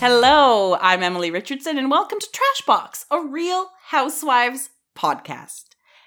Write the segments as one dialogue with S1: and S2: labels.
S1: Hello, I'm Emily Richardson, and welcome to Trash Box, a real housewives podcast.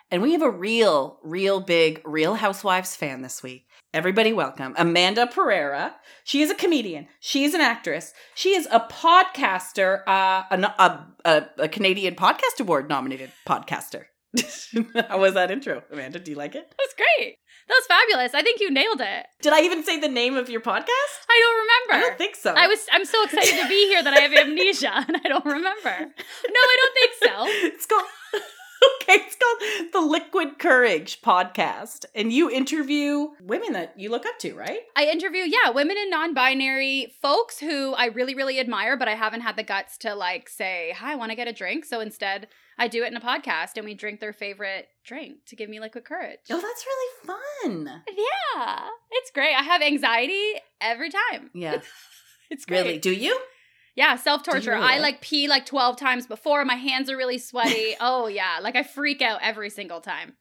S1: And we have a real, real big Real Housewives fan this week. Everybody, welcome Amanda Pereira. She is a comedian. She is an actress. She is a podcaster, uh, a, a, a, Canadian Podcast Award nominated podcaster. How was that intro, Amanda? Do you like it?
S2: That was great. That was fabulous. I think you nailed it.
S1: Did I even say the name of your podcast?
S2: I don't remember.
S1: I don't think so.
S2: I was I'm so excited to be here that I have amnesia and I don't remember. No, I don't think so.
S1: It's called Okay, it's called the Liquid Courage podcast. And you interview women that you look up to, right?
S2: I interview, yeah, women and non-binary folks who I really, really admire, but I haven't had the guts to like say, Hi, I want to get a drink. So instead I do it in a podcast and we drink their favorite drink to give me liquid courage.
S1: Oh, that's really fun.
S2: Yeah. It's great. I have anxiety every time.
S1: Yeah.
S2: It's great.
S1: Really? Do you?
S2: Yeah, self torture. I like pee like 12 times before. My hands are really sweaty. oh, yeah. Like I freak out every single time.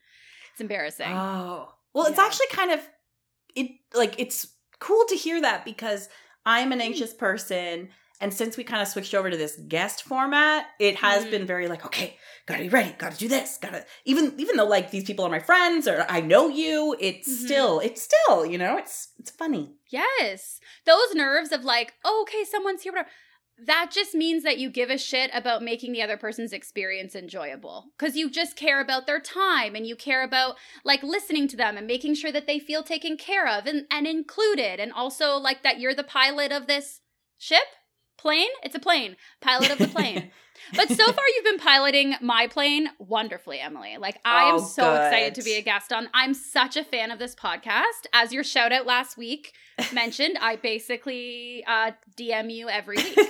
S2: It's embarrassing.
S1: Oh. Well, it's
S2: Yeah.
S1: actually kind of it like it's cool to hear that because I'm an
S2: Mm.
S1: anxious person and since we kind of switched over to this guest format, it has
S2: Mm.
S1: been very like, okay, gotta be ready, gotta do this, gotta even even though like these people are my friends or I know you, it's
S2: Mhm.
S1: still, it's still, you know, it's it's funny.
S2: yes. Those nerves of like, oh, okay, someone's here. Whatever. That just means that you give a shit about making the other person's experience enjoyable. Because you just care about their time and you care about like listening to them and making sure that they feel taken care of and, and included. And also like that you're the pilot of this ship? Plane? It's a plane. Pilot of the plane. But so far, you've been piloting my plane wonderfully, Emily. Like, I am
S1: Oh,
S2: so
S1: good.
S2: excited to be a guest on. I'm such a fan of this podcast. As your shout out last week mentioned, I basically uh, DM you every week.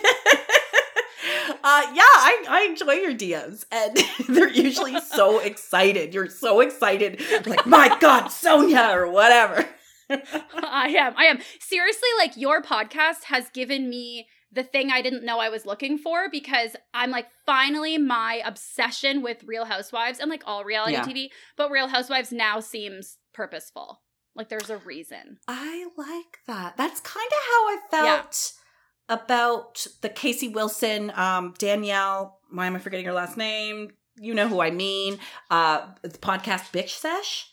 S1: Uh, yeah, I, I enjoy your DMs, and they're usually so excited. You're so excited, like my God, Sonja or whatever.
S2: I am. I am. Seriously, like, your podcast has given me the thing I didn't know I was looking for because I'm like, finally, my obsession with Real Housewives and like all reality
S1: Yeah.
S2: TV, but Real Housewives now seems purposeful. Like, there's a reason.
S1: I like that. That's kind of how I felt about the Casey Wilson, um, Danielle. Why am I forgetting her last name? You know who I mean. Uh, the podcast Bitch Sesh.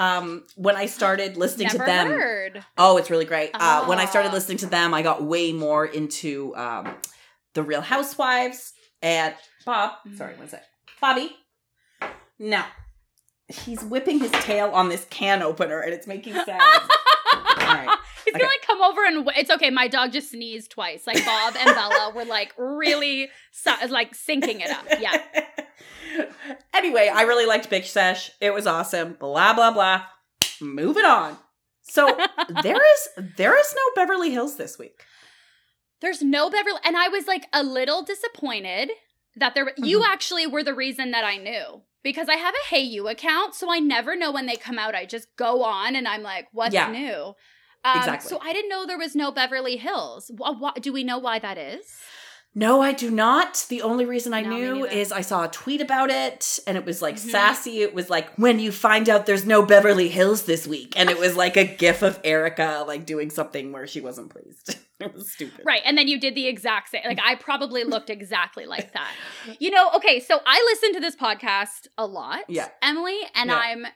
S1: Um, when I started listening
S2: Never
S1: to them,
S2: heard.
S1: Oh, it's really great. Uh, when I started
S2: Ah.
S1: listening to them, I got way more into um, the Real Housewives and Bob. Sorry, one sec. Bobby. No, he's whipping his tail on this can opener, and it's making sounds. right.
S2: He's gonna like come over and w- it's okay. My dog just sneezed twice. Like Bob and Bella were like really su- like syncing it up. Yeah.
S1: anyway, I really liked Bitch Sesh. It was awesome. Blah blah blah. Moving on. So there is there is no Beverly Hills this week.
S2: There's no Beverly, and I was like a little disappointed that there. You
S1: Mm-hmm.
S2: actually were the reason that I knew because I have a Hayu account, so I never know when they come out. I just go on and I'm like, what's
S1: Yeah.
S2: new? Um,
S1: Exactly.
S2: So I didn't know there was no Beverly Hills. Do we know why that is?
S1: No, I do not. The only reason I
S2: No,
S1: knew is I saw a tweet about it and it was like
S2: Mhm.
S1: sassy. It was like, when you find out there's no Beverly Hills this week. And it was like a gif of Erika like doing something where she wasn't pleased. it was stupid.
S2: Right. And then you did the exact same. Like I probably looked exactly like that. You know, okay, so I listen to this podcast a lot.
S1: Yeah.
S2: Emily, and
S1: Yeah.
S2: I'm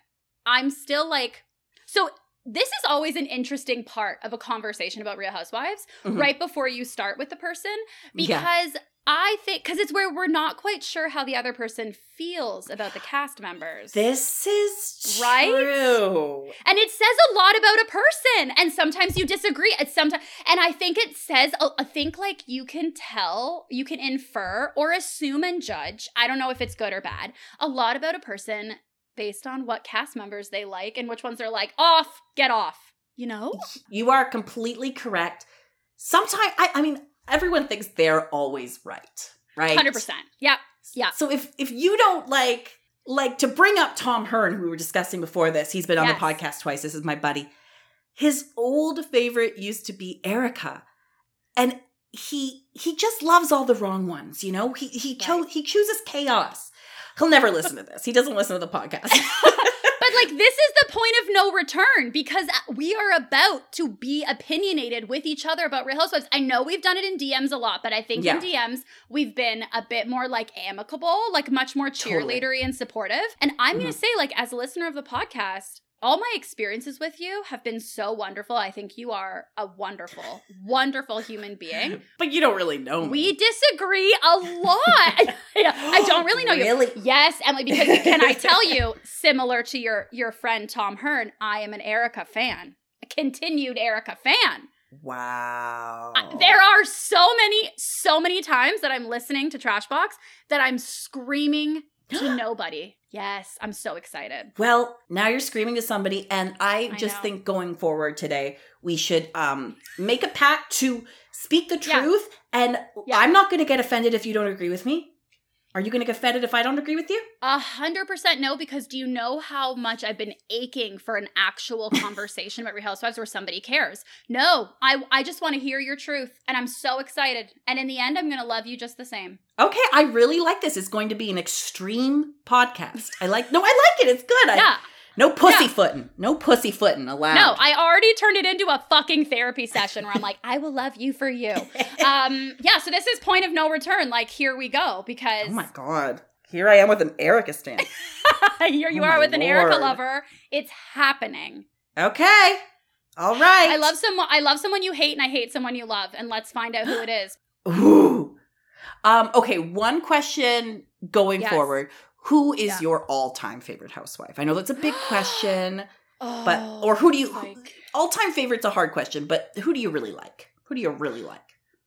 S2: I'm still like so this is always an interesting part of a conversation about Real Housewives
S1: Mhm.
S2: right before you start with the person
S1: Yeah.
S2: because I think because it's where we're not quite sure how the other person feels about the cast members.
S1: This is
S2: Right?
S1: true.
S2: And it says a lot about a person. And sometimes you disagree. And sometimes, and I think it says, I think like you can tell, you can infer or assume and judge. I don't know if it's good or bad. A lot about a person based on what cast members they like and which ones they're like off, get off. You know?
S1: You are completely correct. Sometimes, I, I mean, everyone thinks they're always right, right?
S2: Hundred percent. Yeah. Yeah.
S1: So if if you don't like like to bring up Tom Hearn, who we were discussing before this, he's been on
S2: Yes.
S1: the podcast twice. This is my buddy. His old favorite used to be Erika, and he he just loves all the wrong ones. You know, he he cho-
S2: Right.
S1: he chooses chaos. He'll never listen to this. He doesn't listen to the podcast.
S2: But like this is the point of no return because we are about to be opinionated with each other about Real Housewives. I know we've done it in DMs a lot, but I think
S1: Yeah.
S2: in DMs we've been a bit more like amicable, like much more
S1: Totally.
S2: cheerleadery and supportive. And I'm going
S1: Mhm.
S2: to say, like, as a listener of the podcast, all my experiences with you have been so wonderful. I think you are a wonderful, wonderful human being.
S1: But you don't really know me.
S2: We disagree a lot. I don't really know you.
S1: Really?
S2: Yes, Emily, because can I tell you, similar to your your friend Tom Hearn, I am an Erika fan. A continued Erika fan.
S1: Wow.
S2: I- There are so many, so many times that I'm listening to Trashbox that I'm screaming to nobody. Yes, I'm so excited.
S1: Well, now you're screaming to somebody, and I,
S2: I
S1: just
S2: know.
S1: think going forward today, we should um make a pact to speak the
S2: Yeah.
S1: truth. And
S2: Yeah.
S1: I'm not going to get offended if you don't agree with me. Are you going to get offended if I don't agree with you?
S2: A hundred percent no, because do you know how much I've been aching for an actual conversation about Real Housewives where somebody cares? No, I I just want to hear your truth, and I'm so excited. And in the end, I'm gonna love you just the same.
S1: Okay, I really like this. It's going to be an extreme podcast. I like. No, I like it. It's good. I,
S2: Yeah,
S1: No pussyfooting. No pussyfooting allowed.
S2: no, I already turned it into a fucking therapy session where I'm like, I will love you for you. Um, yeah. So this is point of no return. Like, here we go, because
S1: oh my god. Here I am with an Erika stand.
S2: here you
S1: Oh
S2: are with an
S1: Erika
S2: lover. It's happening.
S1: okay. All right.
S2: I love someone. I love someone you hate, and I hate someone you love. And let's find out who it is.
S1: Ooh. Um, okay, one question going
S2: Yes.
S1: forward. Who is
S2: Yeah.
S1: your all-time favorite housewife? I know that's a big question. But
S2: Oh,
S1: or who do you
S2: like-
S1: all-time favorite's a hard question, but who do you really like? Who do you really like?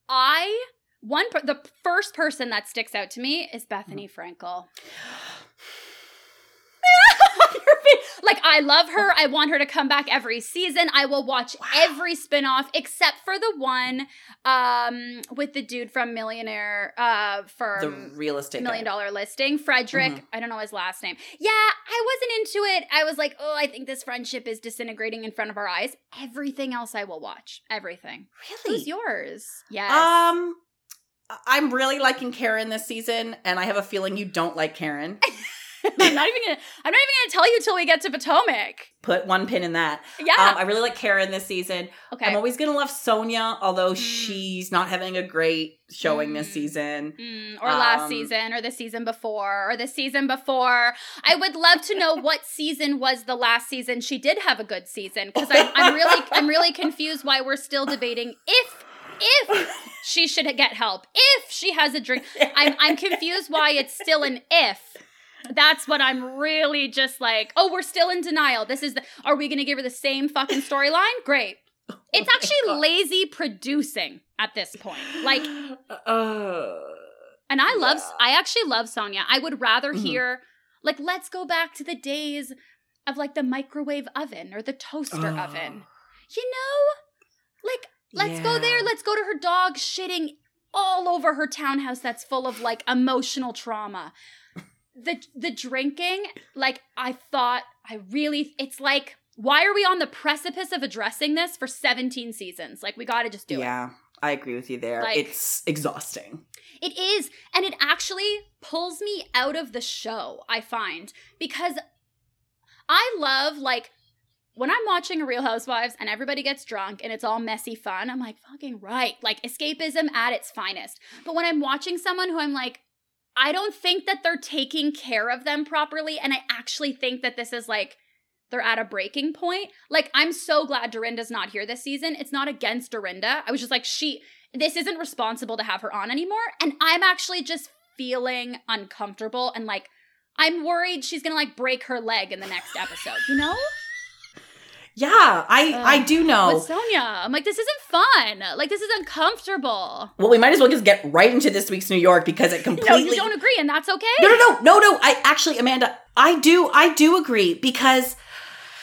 S2: I one the first person that sticks out to me is Bethenny mm-hmm. Frankel. like I love her. I want her to come back every season. I will watch
S1: Wow.
S2: every spin-off except for the one um with the dude from Millionaire uh
S1: the real estate
S2: Million
S1: guy.
S2: Dollar Listing, Fredrik.
S1: Mhm.
S2: I don't know his last name. Yeah, I wasn't into it. I was like, oh, I think this friendship is disintegrating in front of our eyes. Everything else I will watch. Everything.
S1: Really?
S2: Who's yours? Yes.
S1: Um I'm really liking Karen this season, and I have a feeling you don't like Karen.
S2: I'm not even gonna. I'm not even gonna tell you till we get to Potomac.
S1: Put one pin in that.
S2: Yeah.
S1: Um, I really like Karen this season.
S2: okay.
S1: I'm always gonna love Sonja, although
S2: Mm.
S1: she's not having a great showing this
S2: Mm.
S1: season.
S2: Mm, or last
S1: Um,
S2: season, or the season before, or the season before. I would love to know what season was the last season she did have a good season because I'm, I'm really, I'm really confused why we're still debating if, if she should get help, if she has a drink. I'm, I'm confused why it's still an if. That's what I'm really just like. Oh, we're still in denial. This is the. Are we going to give her the same fucking storyline? Great. It's
S1: Oh
S2: actually lazy producing at this point. Like,
S1: uh,
S2: and I love,
S1: Yeah.
S2: I actually love Sonja. I would rather
S1: Mhm.
S2: hear, like, let's go back to the days of like the microwave oven or the toaster
S1: oh,
S2: oven. You know? Like, let's go there. Let's go to her dog shitting all over her townhouse that's full of like emotional trauma. The the drinking, like I thought I really it's like why are we on the precipice of addressing this for 17 seasons? Like we got to just do it.
S1: yeah, I agree with you there.
S2: Like-
S1: it's exhausting.
S2: It is. And it actually pulls me out of the show, I find, because I love, like, when I'm watching Real Housewives and everybody gets drunk and it's all messy fun, I'm like, fucking right. Like, escapism at its finest. But when I'm watching someone who I'm like, I don't think that they're taking care of them properly, and I actually think that this is like, they're at a breaking point. Like, I'm so glad Dorinda's not here this season. It's not against Dorinda. I was just like, she, this isn't responsible to have her on anymore. And I'm actually just feeling uncomfortable and like, I'm worried she's gonna like break her leg in the next episode, you know?
S1: Yeah, I I do know.
S2: With Sonja. I'm like, this isn't fun. Like, this is uncomfortable.
S1: well, we might as well just get right into this week's New York because it
S2: No,
S1: completely
S2: you don't agree, and that's okay.
S1: No, no, no, no, no. I actually, Amanda, I do, I do agree because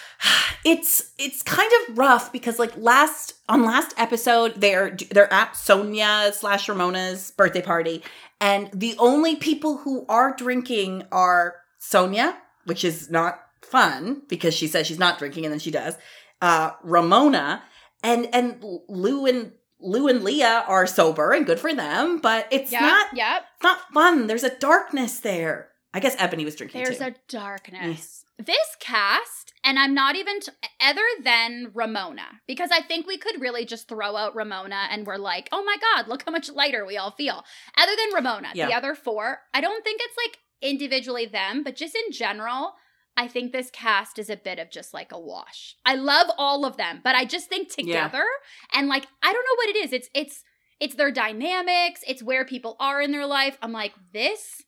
S1: it's it's kind of rough because like last on last episode they're they're at Sonja slash Ramona's birthday party, and the only people who are drinking are Sonja, which is not fun because she says she's not drinking and then she does. Uh, Ramona and and Lou and Lou and Leah are sober and good for them, but it's
S2: Yeah,
S1: not it's not fun. There's a darkness there. I guess Eboni was drinking
S2: There's
S1: too.
S2: a darkness. This cast, and I'm not even t- other than Ramona, because I think we could really just throw out Ramona and we're like, oh my God, look how much lighter we all feel. Other than Ramona,
S1: Yeah.
S2: the other four, I don't think it's like individually them, but just in general, I think this cast is a bit of just like a wash. I love all of them, but I just think
S1: Yeah.
S2: together and like I don't know what it is. It's it's it's their dynamics, it's where people are in their life. I'm like, this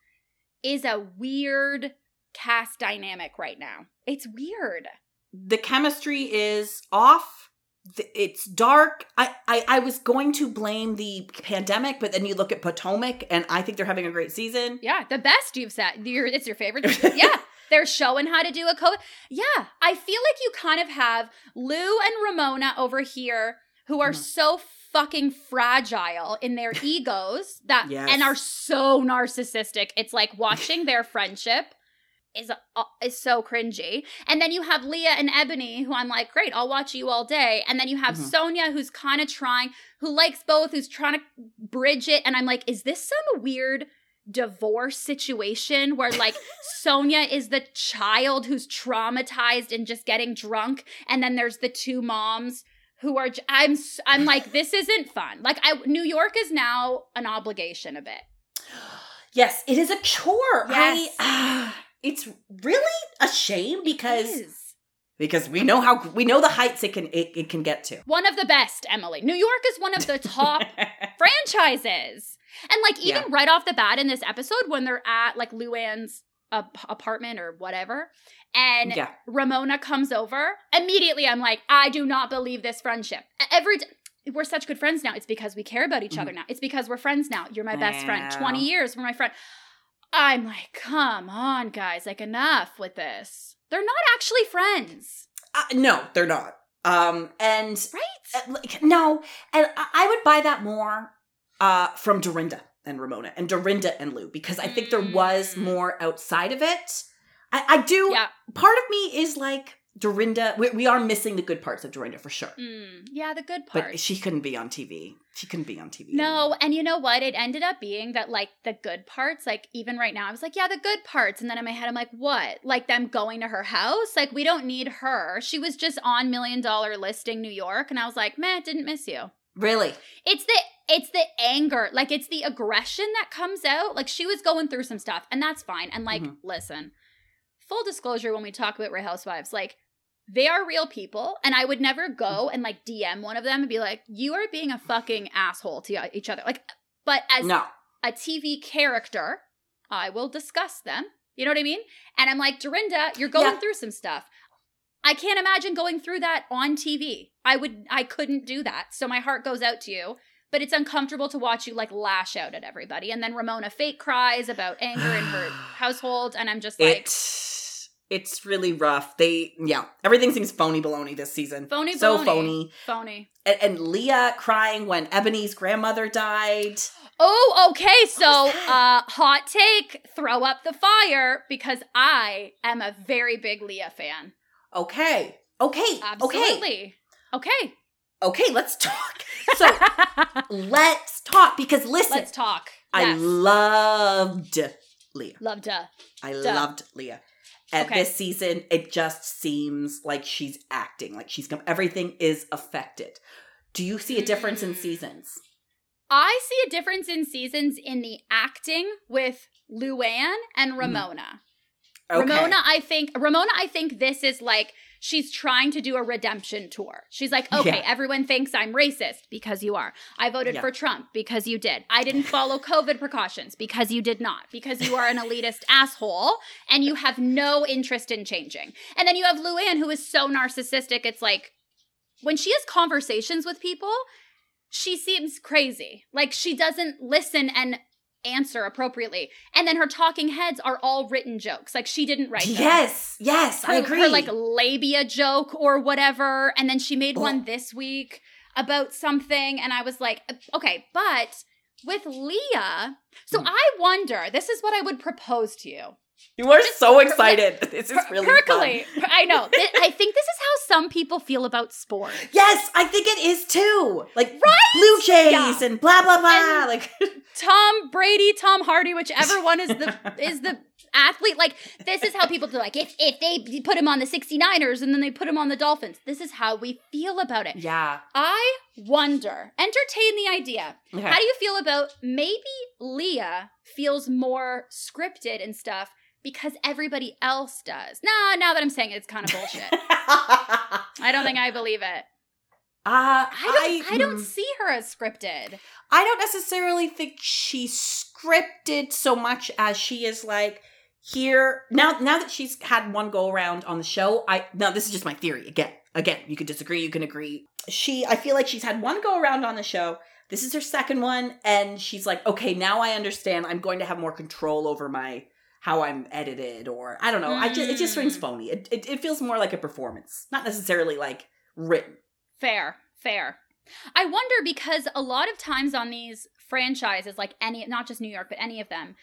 S2: is a weird cast dynamic right now. It's weird.
S1: the chemistry is off. It's dark. I, I I was going to blame the pandemic, but then you look at Potomac, and I think they're having a great season.
S2: Yeah, the best you've said. Your, it's your favorite. yeah, they're showing how to do a COVID. Yeah, I feel like you kind of have Lou and Ramona over here who are
S1: Mhm.
S2: so fucking fragile in their egos that
S1: Yes.
S2: and are so narcissistic. It's like watching their friendship is uh, is so cringy. And then you have Leah and Eboni, who I'm like, great, I'll watch you all day. And then you have
S1: Mhm.
S2: Sonja, who's kind of trying, who likes both, who's trying to bridge it. And I'm like, is this some weird divorce situation where like Sonja is the child who's traumatized and just getting drunk, and then there's the two moms who are. I'm I'm like, this isn't fun. Like, I New York is now an obligation a bit.
S1: Yes, it is a chore.
S2: Yes.
S1: I, it's really a shame because because we know how we know the heights it can it, it can get to.
S2: One of the best, Emily. New York is one of the top franchises. And like even
S1: Yeah.
S2: right off the bat in this episode when they're at like Luann's ap- apartment or whatever and
S1: yeah,
S2: Ramona comes over, immediately I'm like, I do not believe this friendship. Every d- we're such good friends now. It's because we care about each other now. It's because we're friends now. You're my best friend. 20 years, we're my friend. I'm like, come on, guys, like enough with this. They're not actually friends.
S1: uh, no, they're not. Um, and
S2: Right?
S1: uh, like, no, and I, I would buy that more uh from Dorinda and Ramona and Dorinda and Lou because I think there was
S2: Mm.
S1: more outside of it. I, I do.
S2: Yeah.
S1: Part of me is like Dorinda. We, we are missing the good parts of Dorinda for sure.
S2: Mm, yeah, the good part.
S1: But she couldn't be on TV. She couldn't be on TV.
S2: No, and you know what? It ended up being that like the good parts, like even right now, I was like, yeah, the good parts. And then in my head, I'm like, what? Like them going to her house? Like, we don't need her. She was just on Million Dollar Listing New York. And I was like, meh, didn't miss you.
S1: Really?
S2: It's the it's the anger, like it's the aggression that comes out. Like she was going through some stuff, and that's fine. And like,
S1: Mhm.
S2: listen, full disclosure when we talk about Real Housewives, like they are real people, and I would never go and like DM one of them and be like, "You are being a fucking asshole to each other." Like, but as
S1: No.
S2: a TV character, I will discuss them. You know what I mean? And I'm like, Dorinda, you're going
S1: Yeah.
S2: through some stuff. I can't imagine going through that on TV. I would I couldn't do that. So my heart goes out to you. But it's uncomfortable to watch you like lash out at everybody. And then Ramona fake cries about anger in her household. And I'm just like,
S1: it it's really rough. They yeah, everything seems phony baloney this season.
S2: phony
S1: so
S2: baloney.
S1: phony.
S2: Phony.
S1: And, and Leah crying when Eboni's grandmother died.
S2: Oh, okay. So, uh, hot take, throw up the fire because I am a very big Leah fan.
S1: Okay. Okay. Okay.
S2: Absolutely. Okay.
S1: Okay, let's talk. So let's talk because listen,
S2: Let's talk.
S1: I
S2: Yes.
S1: loved Leah.
S2: Loved her.
S1: I
S2: Duh.
S1: loved Leah. And
S2: Okay.
S1: this season, it just seems like she's acting, like she's come. Everything is affected. Do you see a difference in
S2: Mm.
S1: seasons?
S2: I see a difference in seasons in the acting with Luann and Ramona.
S1: Okay.
S2: Ramona, I think Ramona, I think this is like she's trying to do a redemption tour. She's like, okay,
S1: Yeah.
S2: everyone thinks I'm racist because you are. I voted
S1: Yeah.
S2: for Trump because you did. I didn't follow COVID precautions because you did not. Because you are an elitist asshole and you have no interest in changing. And then you have Luann, who is so narcissistic. It's like when she has conversations with people, she seems crazy. Like she doesn't listen and answer appropriately. And then her talking heads are all written jokes. Like she didn't write them.
S1: Yes, yes,
S2: Her,
S1: I agree.
S2: her like labia joke or whatever. And then she made
S1: Oh.
S2: one this week about something. And I was like, okay, but with Leah, so
S1: Mm.
S2: I wonder, this is what I would propose to you.
S1: you are so
S2: per-
S1: excited. This is really
S2: percolate.
S1: fun.
S2: I know. I think this is how some people feel about sports.
S1: Yes, I think it is too. Like
S2: Right?
S1: Blue Jays
S2: Yeah.
S1: and blah blah blah.
S2: And-
S1: like
S2: Tom Brady, Tom Hardy, whichever one is the is the athlete. Like, this is how people do like if if they put him on the 69ers and then they put him on the Dolphins. This is how we feel about it.
S1: Yeah.
S2: I wonder, entertain the idea.
S1: Okay.
S2: How do you feel about maybe Leah feels more scripted and stuff because everybody else does? No, now that I'm saying it, it's kind of bullshit. I don't think I believe it.
S1: Uh,
S2: I don't I, don't
S1: mm,
S2: see her as scripted.
S1: I don't necessarily think she's scripted so much as she is like here now. Now that she's had one go around on the show, I now this is just my theory. Again, again, you could disagree, you can agree. She, I feel like she's had one go around on the show. This is her second one, and she's like, okay, now I understand. I'm going to have more control over my how I'm edited, or I don't know. I just it just rings
S2: Mm.
S1: phony. It, it it feels more like a performance, not necessarily like written.
S2: Fair, fair. I wonder because a lot of times on these franchises, like any, not just New York, but any of them,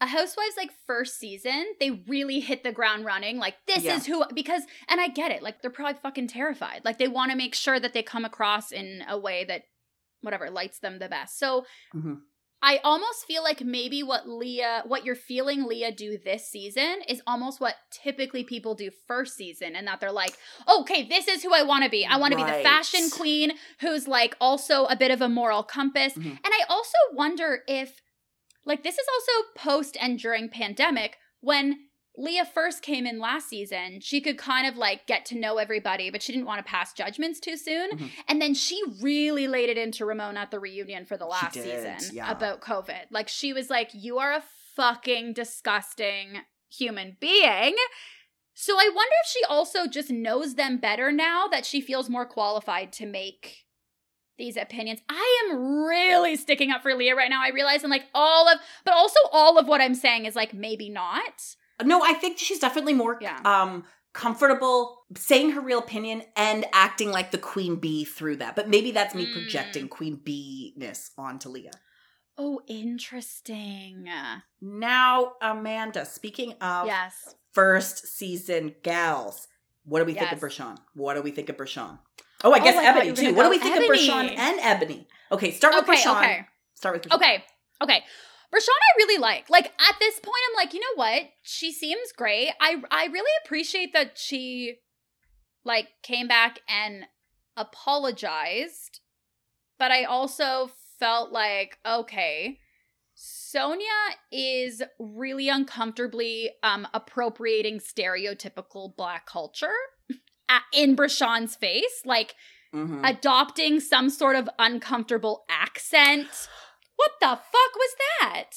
S2: a Housewives like first season, they really hit the ground running. Like this
S1: Yeah.
S2: is who because, and I get it. Like they're probably fucking terrified. Like they want to make sure that they come across in a way that, whatever, lights them the best. So.
S1: Mhm.
S2: I almost feel like maybe what Leah, what you're feeling Leah do this season is almost what typically people do first season, and that they're like, okay, this is who I want to be. I want to be the fashion queen who's like also a bit of a moral compass.
S1: Mhm.
S2: And I also wonder if, like, this is also post and during pandemic when Leah first came in last season, she could kind of like get to know everybody, but she didn't want to pass judgments too soon.
S1: Mhm.
S2: And then she really laid it into Ramona at the reunion for the last
S1: did,
S2: season
S1: yeah.
S2: about COVID. Like, she was like, You are a fucking disgusting human being. So I wonder if she also just knows them better now that she feels more qualified to make these opinions. I am really sticking up for Leah right now. I realize I'm like all of, but also all of what I'm saying is like maybe not.
S1: No, I think she's definitely more
S2: Yeah.
S1: um comfortable saying her real opinion and acting like the queen bee through that. But maybe that's me
S2: Mm.
S1: projecting queen bee ness onto Leah.
S2: Oh, interesting.
S1: Now, Amanda, speaking of
S2: yes.
S1: first season gals, what do we think of
S2: Yes.
S1: Bershan? What do we think of Bershan? Oh, I guess
S2: I Eboni
S1: too. What do we think
S2: Eboni.
S1: of Bershan and Eboni? Okay, start with
S2: Okay,
S1: Bershan.
S2: okay.
S1: Start with Bershan.
S2: Okay. Okay. Rashawn I really like. Like at this point I'm like, you know what? She seems great. I I really appreciate that she like came back and apologized. But I also felt like, okay, Sonja is really uncomfortably um appropriating stereotypical black culture at, in Bershan's face. Like
S1: Mhm.
S2: adopting some sort of uncomfortable accent. What the fuck was that?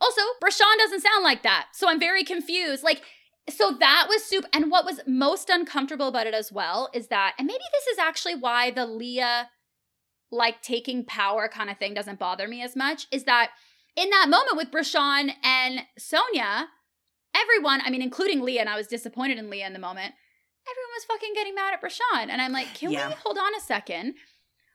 S2: Also, Bershan doesn't sound like that. So I'm very confused. Like, so that was soup. And what was most uncomfortable about it as well is that, and maybe this is actually why the Leah, like, taking power kind of thing doesn't bother me as much, is that in that moment with Bershan and Sonja, everyone, I mean, including Leah, and I was disappointed in Leah in the moment, everyone was fucking getting mad at Bershan. And I'm like, can
S1: Yeah.
S2: we hold on a second?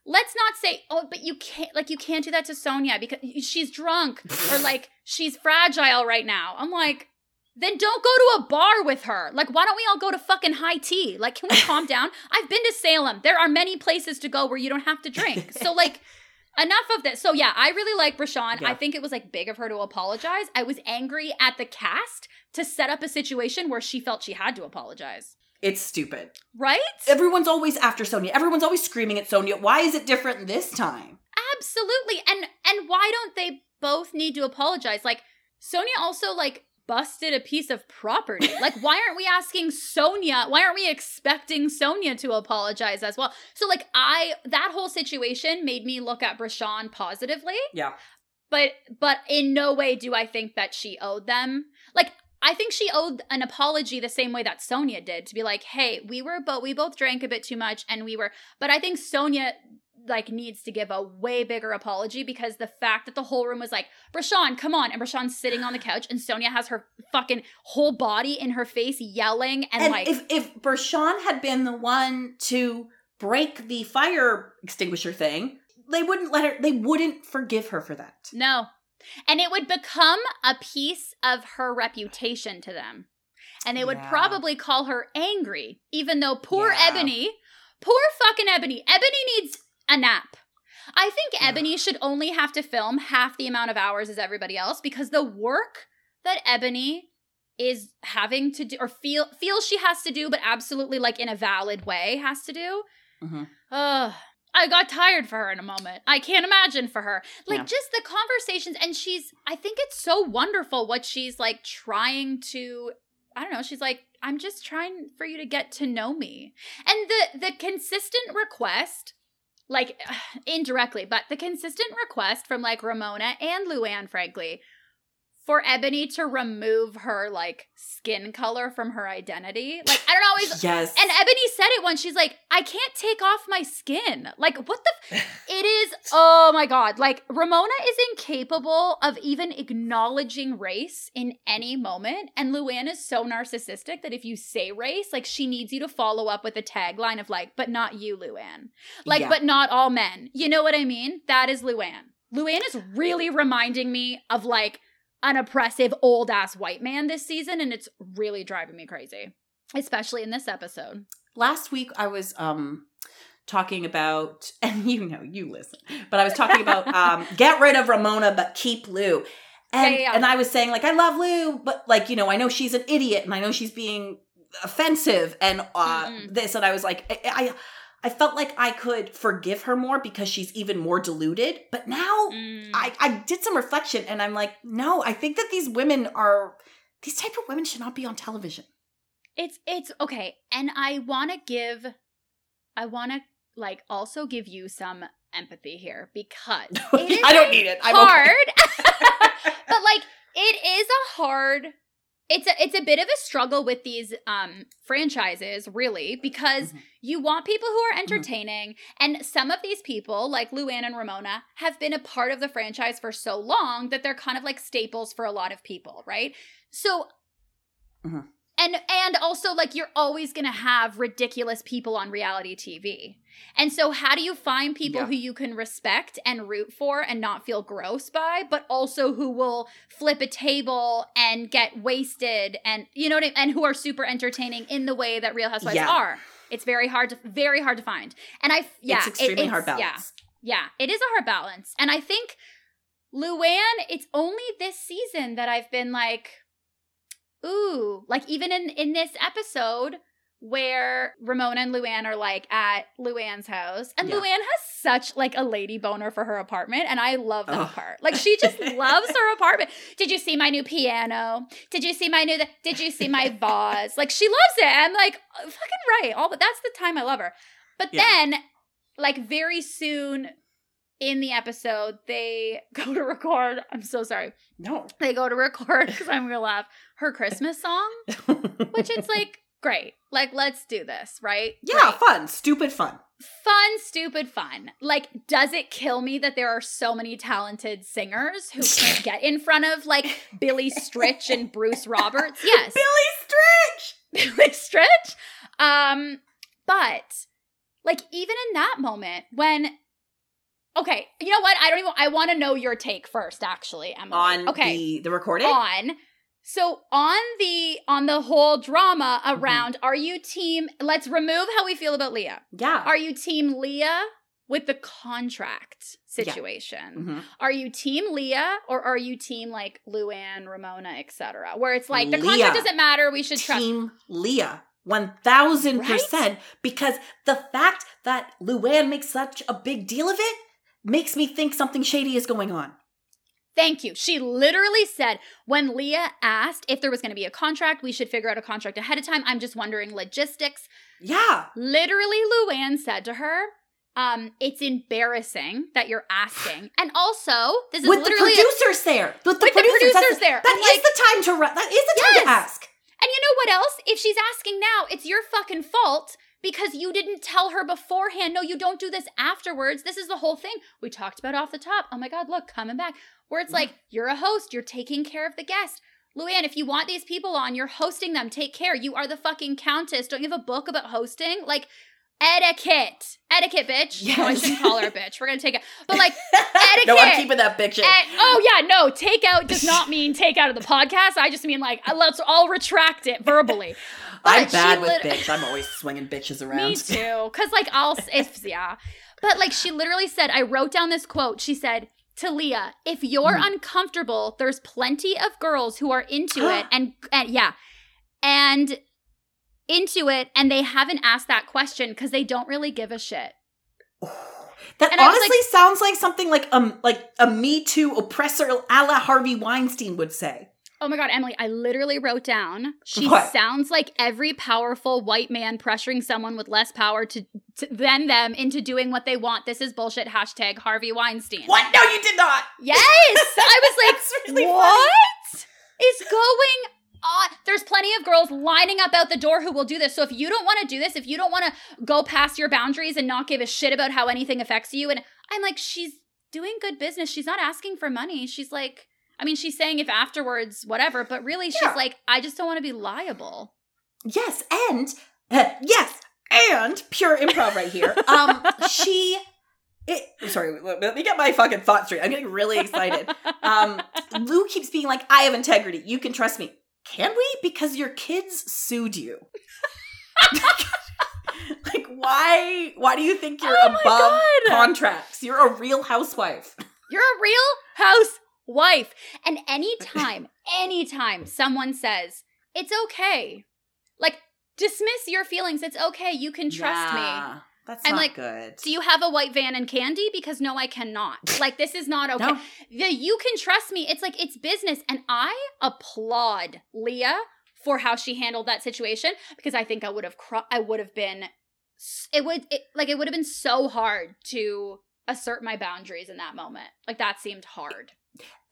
S2: Let's not say, oh, but you can't, like, you can't do that to Sonja because she's drunk or like she's fragile right now. I'm like, then don't go to a bar with her. Like, why don't we all go to fucking high tea? Like, can we calm down? I've been to Salem. There are many places to go where you don't have to drink. So, like, enough of this. So, yeah, I really like Rashawn.
S1: Yeah.
S2: I think it was like big of her to apologize. I was angry at the cast to set up a situation where she felt she had to apologize.
S1: It's stupid.
S2: Right?
S1: Everyone's always after Sonja. Everyone's always screaming at Sonja. Why is it different this time?
S2: Absolutely. And and why don't they both need to apologize? Like Sonja also like busted a piece of property. like why aren't we asking Sonja? Why aren't we expecting Sonja to apologize as well? So like I that whole situation made me look at Bershan positively,
S1: Yeah.
S2: but but in no way do I think that she owed them. Like I think she owed an apology the same way that Sonja did to be like, "Hey, we were but we both drank a bit too much and we were." But I think Sonja like needs to give a way bigger apology because the fact that the whole room was like, "Bershan, come on." And Bershan's sitting on the couch and Sonja has her fucking whole body in her face yelling and,
S1: And
S2: like
S1: if if Bershan had been the one to break the fire extinguisher thing, they wouldn't let her. They wouldn't forgive her for that.
S2: No. And it would become a piece of her reputation to them. And they would
S1: Yeah.
S2: probably call her angry, even though poor
S1: Yeah.
S2: Eboni, poor fucking Eboni, Eboni needs a nap. I think
S1: Yeah.
S2: Eboni should only have to film half the amount of hours as everybody else because the work that Eboni is having to do or feel feels she has to do, but absolutely like in a valid way has to do.
S1: Mhm.
S2: Ugh. I got tired for her in a moment. I can't imagine for her. Like
S1: Yeah.
S2: just the conversations and she's I think it's so wonderful what she's like trying to I don't know, she's like I'm just trying for you to get to know me. And the the consistent request like indirectly, but the consistent request from like Ramona and Luann frankly for Eboni to remove her like skin color from her identity. Like I don't always
S1: Yes.
S2: and Eboni said it once. She's like, I can't take off my skin. Like, what the? F- it is, oh my God. Like, Ramona is incapable of even acknowledging race in any moment. And Luann is so narcissistic that if you say race, like, she needs you to follow up with a tagline of, like, but not you, Luann. Like,
S1: Yeah.
S2: but not all men. You know what I mean? That is Luann. Luann is really reminding me of, like, an oppressive old ass white man this season. And it's really driving me crazy, especially in this episode.
S1: last week I was um talking about and you know you listen but I was talking about um get rid of Ramona but keep Lou and
S2: Yeah, yeah, yeah.
S1: and I was saying like I love Lou but like you know I know she's an idiot and I know she's being offensive and uh
S2: Mm-mm.
S1: this and I was like I, I I felt like I could forgive her more because she's even more deluded but now
S2: Mm.
S1: I I did some reflection and I'm like no I think that these women are these type of women should not be on television
S2: It's it's okay, and I want to give, I want to like also give you some empathy here because
S1: I don't need it I'm okay.
S2: hard, but like it is a hard. It's a it's a bit of a struggle with these um franchises, really, because
S1: Mhm.
S2: you want people who are entertaining, and some of these people, like Luann and Ramona, have been a part of the franchise for so long that they're kind of like staples for a lot of people, right? So
S1: Mhm.
S2: And and also like you're always going to have ridiculous people on reality TV. And so how do you find people
S1: Yeah.
S2: who you can respect and root for and not feel gross by, but also who will flip a table and get wasted and you know what I mean? and who are super entertaining in the way that Real Housewives
S1: Yeah.
S2: are. It's very hard to very hard to find. And I yeah,
S1: it's
S2: it-
S1: extremely
S2: it's-
S1: hard balance.
S2: Yeah. Yeah, it is a hard balance. And I think Luann, it's only this season that I've been like, ooh, like even in in this episode where Ramona and Luann are like at Luann's house, and
S1: Yeah.
S2: Luann has such like a lady boner for her apartment, and I love that part. Like she just loves her apartment. Did you see my new piano? Did you see my new? Did you see my vase? Like she loves it. I'm like "Uh, fucking right. All but that's the time I love her. But
S1: Yeah.
S2: then, like very soon in the episode, they go to record. I'm so sorry.
S1: No.
S2: They go to record because I'm gonna laugh. Her Christmas song, which it's like great. Like let's do this, right?
S1: yeah,
S2: Great.
S1: fun, stupid fun.
S2: fun, stupid fun. Like, does it kill me that there are so many talented singers who can't get in front of like Billy Stritch and Bruce Roberts? Yes,
S1: Billy Stritch.
S2: Billy Stritch. Um, but like even in that moment when okay, you know what? I don't even I want to know your take first, actually, Emily.
S1: On
S2: okay.
S1: the the recording.
S2: on so on the on the whole drama
S1: Mm-hmm.
S2: around are you team let's remove how we feel about Leah.
S1: yeah.
S2: Are you team Leah with the contract
S1: Yeah.
S2: situation?
S1: Mhm.
S2: Are you team Leah or are you team like Luann, Ramona, etc.? Where it's like the
S1: Leah.
S2: contract doesn't matter, we should trust
S1: Team Leah. One thousand percent. Because the fact that Luann makes such a big deal of it makes me think something shady is going on.
S2: Thank you. She literally said when Leah asked if there was going to be a contract, we should figure out a contract ahead of time. I'm just wondering logistics.
S1: Yeah.
S2: Literally, Luann said to her, um, it's embarrassing that you're asking. And also, this is
S1: With the producers there. With the
S2: With
S1: producers, that's-
S2: producers there.
S1: That is
S2: like-
S1: the time to that is the time
S2: Yes.
S1: to ask.
S2: And you know what else? If she's asking now, it's your fucking fault because you didn't tell her beforehand. No, you don't do this afterwards. This is the whole thing we talked about off the top. Oh my God, look, coming back. Where it's
S1: Yeah.
S2: like, you're a host, you're taking care of the guest. Luann, if you want these people on, you're hosting them. Take care. You are the fucking countess. Don't you have a book about hosting? Like, etiquette. Etiquette, bitch. No, I shouldn't call her a bitch. We're going to take it. But like, etiquette.
S1: no, I'm keeping that bitch in.
S2: And, oh yeah, no, take out does not mean take out of the podcast. I just mean like let's all retract it verbally.
S1: I'm bad with
S2: lit-
S1: bitch. I'm always swinging bitches around.
S2: Me too, because like I'll if yeah, but like she literally said, I wrote down this quote. She said, to Leah, if you're
S1: Mhm.
S2: uncomfortable, there's plenty of girls who are into it and and yeah. And into it and they haven't asked that question cuz they don't really give a shit.
S1: That
S2: And
S1: honestly sounds like something like um like a Me Too oppressor a la Harvey Weinstein would say.
S2: Oh my god, Emily, I literally wrote down she
S1: What?
S2: sounds like every powerful white man pressuring someone with less power to, to than them into doing what they want. This is bullshit. Hashtag Harvey Weinstein.
S1: What? No, you did not.
S2: Yes! I was like,
S1: really
S2: what is going on? There's plenty of girls lining up out the door who will do this. So if you don't want to do this, if you don't want to go past your boundaries and not give a shit about how anything affects you, and I'm like, she's doing good business. She's not asking for money. She's like, I mean, she's saying if afterwards, whatever, but really, she's
S1: Yeah.
S2: like, I just don't want to be liable.
S1: Yes, and uh, yes, and pure improv right here. Um, she. It, sorry, let me get my fucking thoughts straight. I'm getting really excited. Um, Lou keeps being like, "I have integrity. You can trust me." Can we? Because your kids sued you. like, why? Why do you think you're
S2: Oh
S1: above
S2: God.
S1: contracts? You're a real housewife.
S2: You're a real housewife. And anytime, anytime someone says, it's okay, like dismiss your feelings, it's okay, you can trust me.
S1: Yeah, That's
S2: I'm
S1: not
S2: like,
S1: good.
S2: Do you have a white van and candy? Because no, I cannot. Like, this is not okay.
S1: No.
S2: The you can trust me. It's like, it's business. And I applaud Leah for how she handled that situation because I think I would have, cr- I would have been, it would, it, like, it would have been so hard to assert my boundaries in that moment. Like, that seemed hard.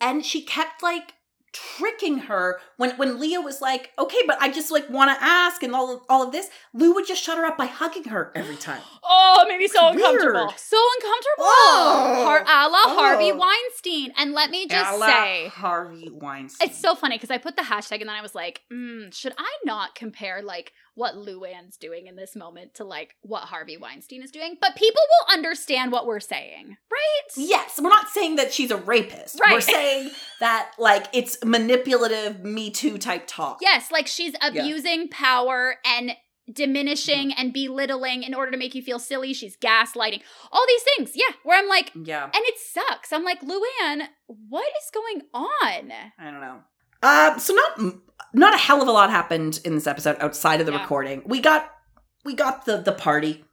S1: And she kept like tricking her when when Leah was like, "Okay, but I just like want to ask," and all of, all of this. Lou would just shut her up by hugging her every time.
S2: Oh, it made me so uncomfortable.
S1: weird.
S2: So uncomfortable.
S1: Oh.
S2: Har- a la Harvey
S1: Oh.
S2: Weinstein. And let me just
S1: A la
S2: say,
S1: Harvey Weinstein.
S2: it's so funny because I put the hashtag and then I was like, mm, should I not compare like what Luann's doing in this moment to like what Harvey Weinstein is doing? But people will understand what we're saying, right?
S1: Yes, we're not saying that she's a rapist. We're saying that like it's manipulative Me Too type talk.
S2: Yes, like she's abusing power and diminishing
S1: Mm-hmm.
S2: and belittling in order to make you feel silly. She's gaslighting. All these things. Yeah, where I'm like,
S1: Yeah.
S2: and it sucks. I'm like, Luann, what is going on?
S1: I don't know. Uh, so not not a hell of a lot happened in this episode outside of the
S2: Yeah.
S1: recording. We got we got the the party.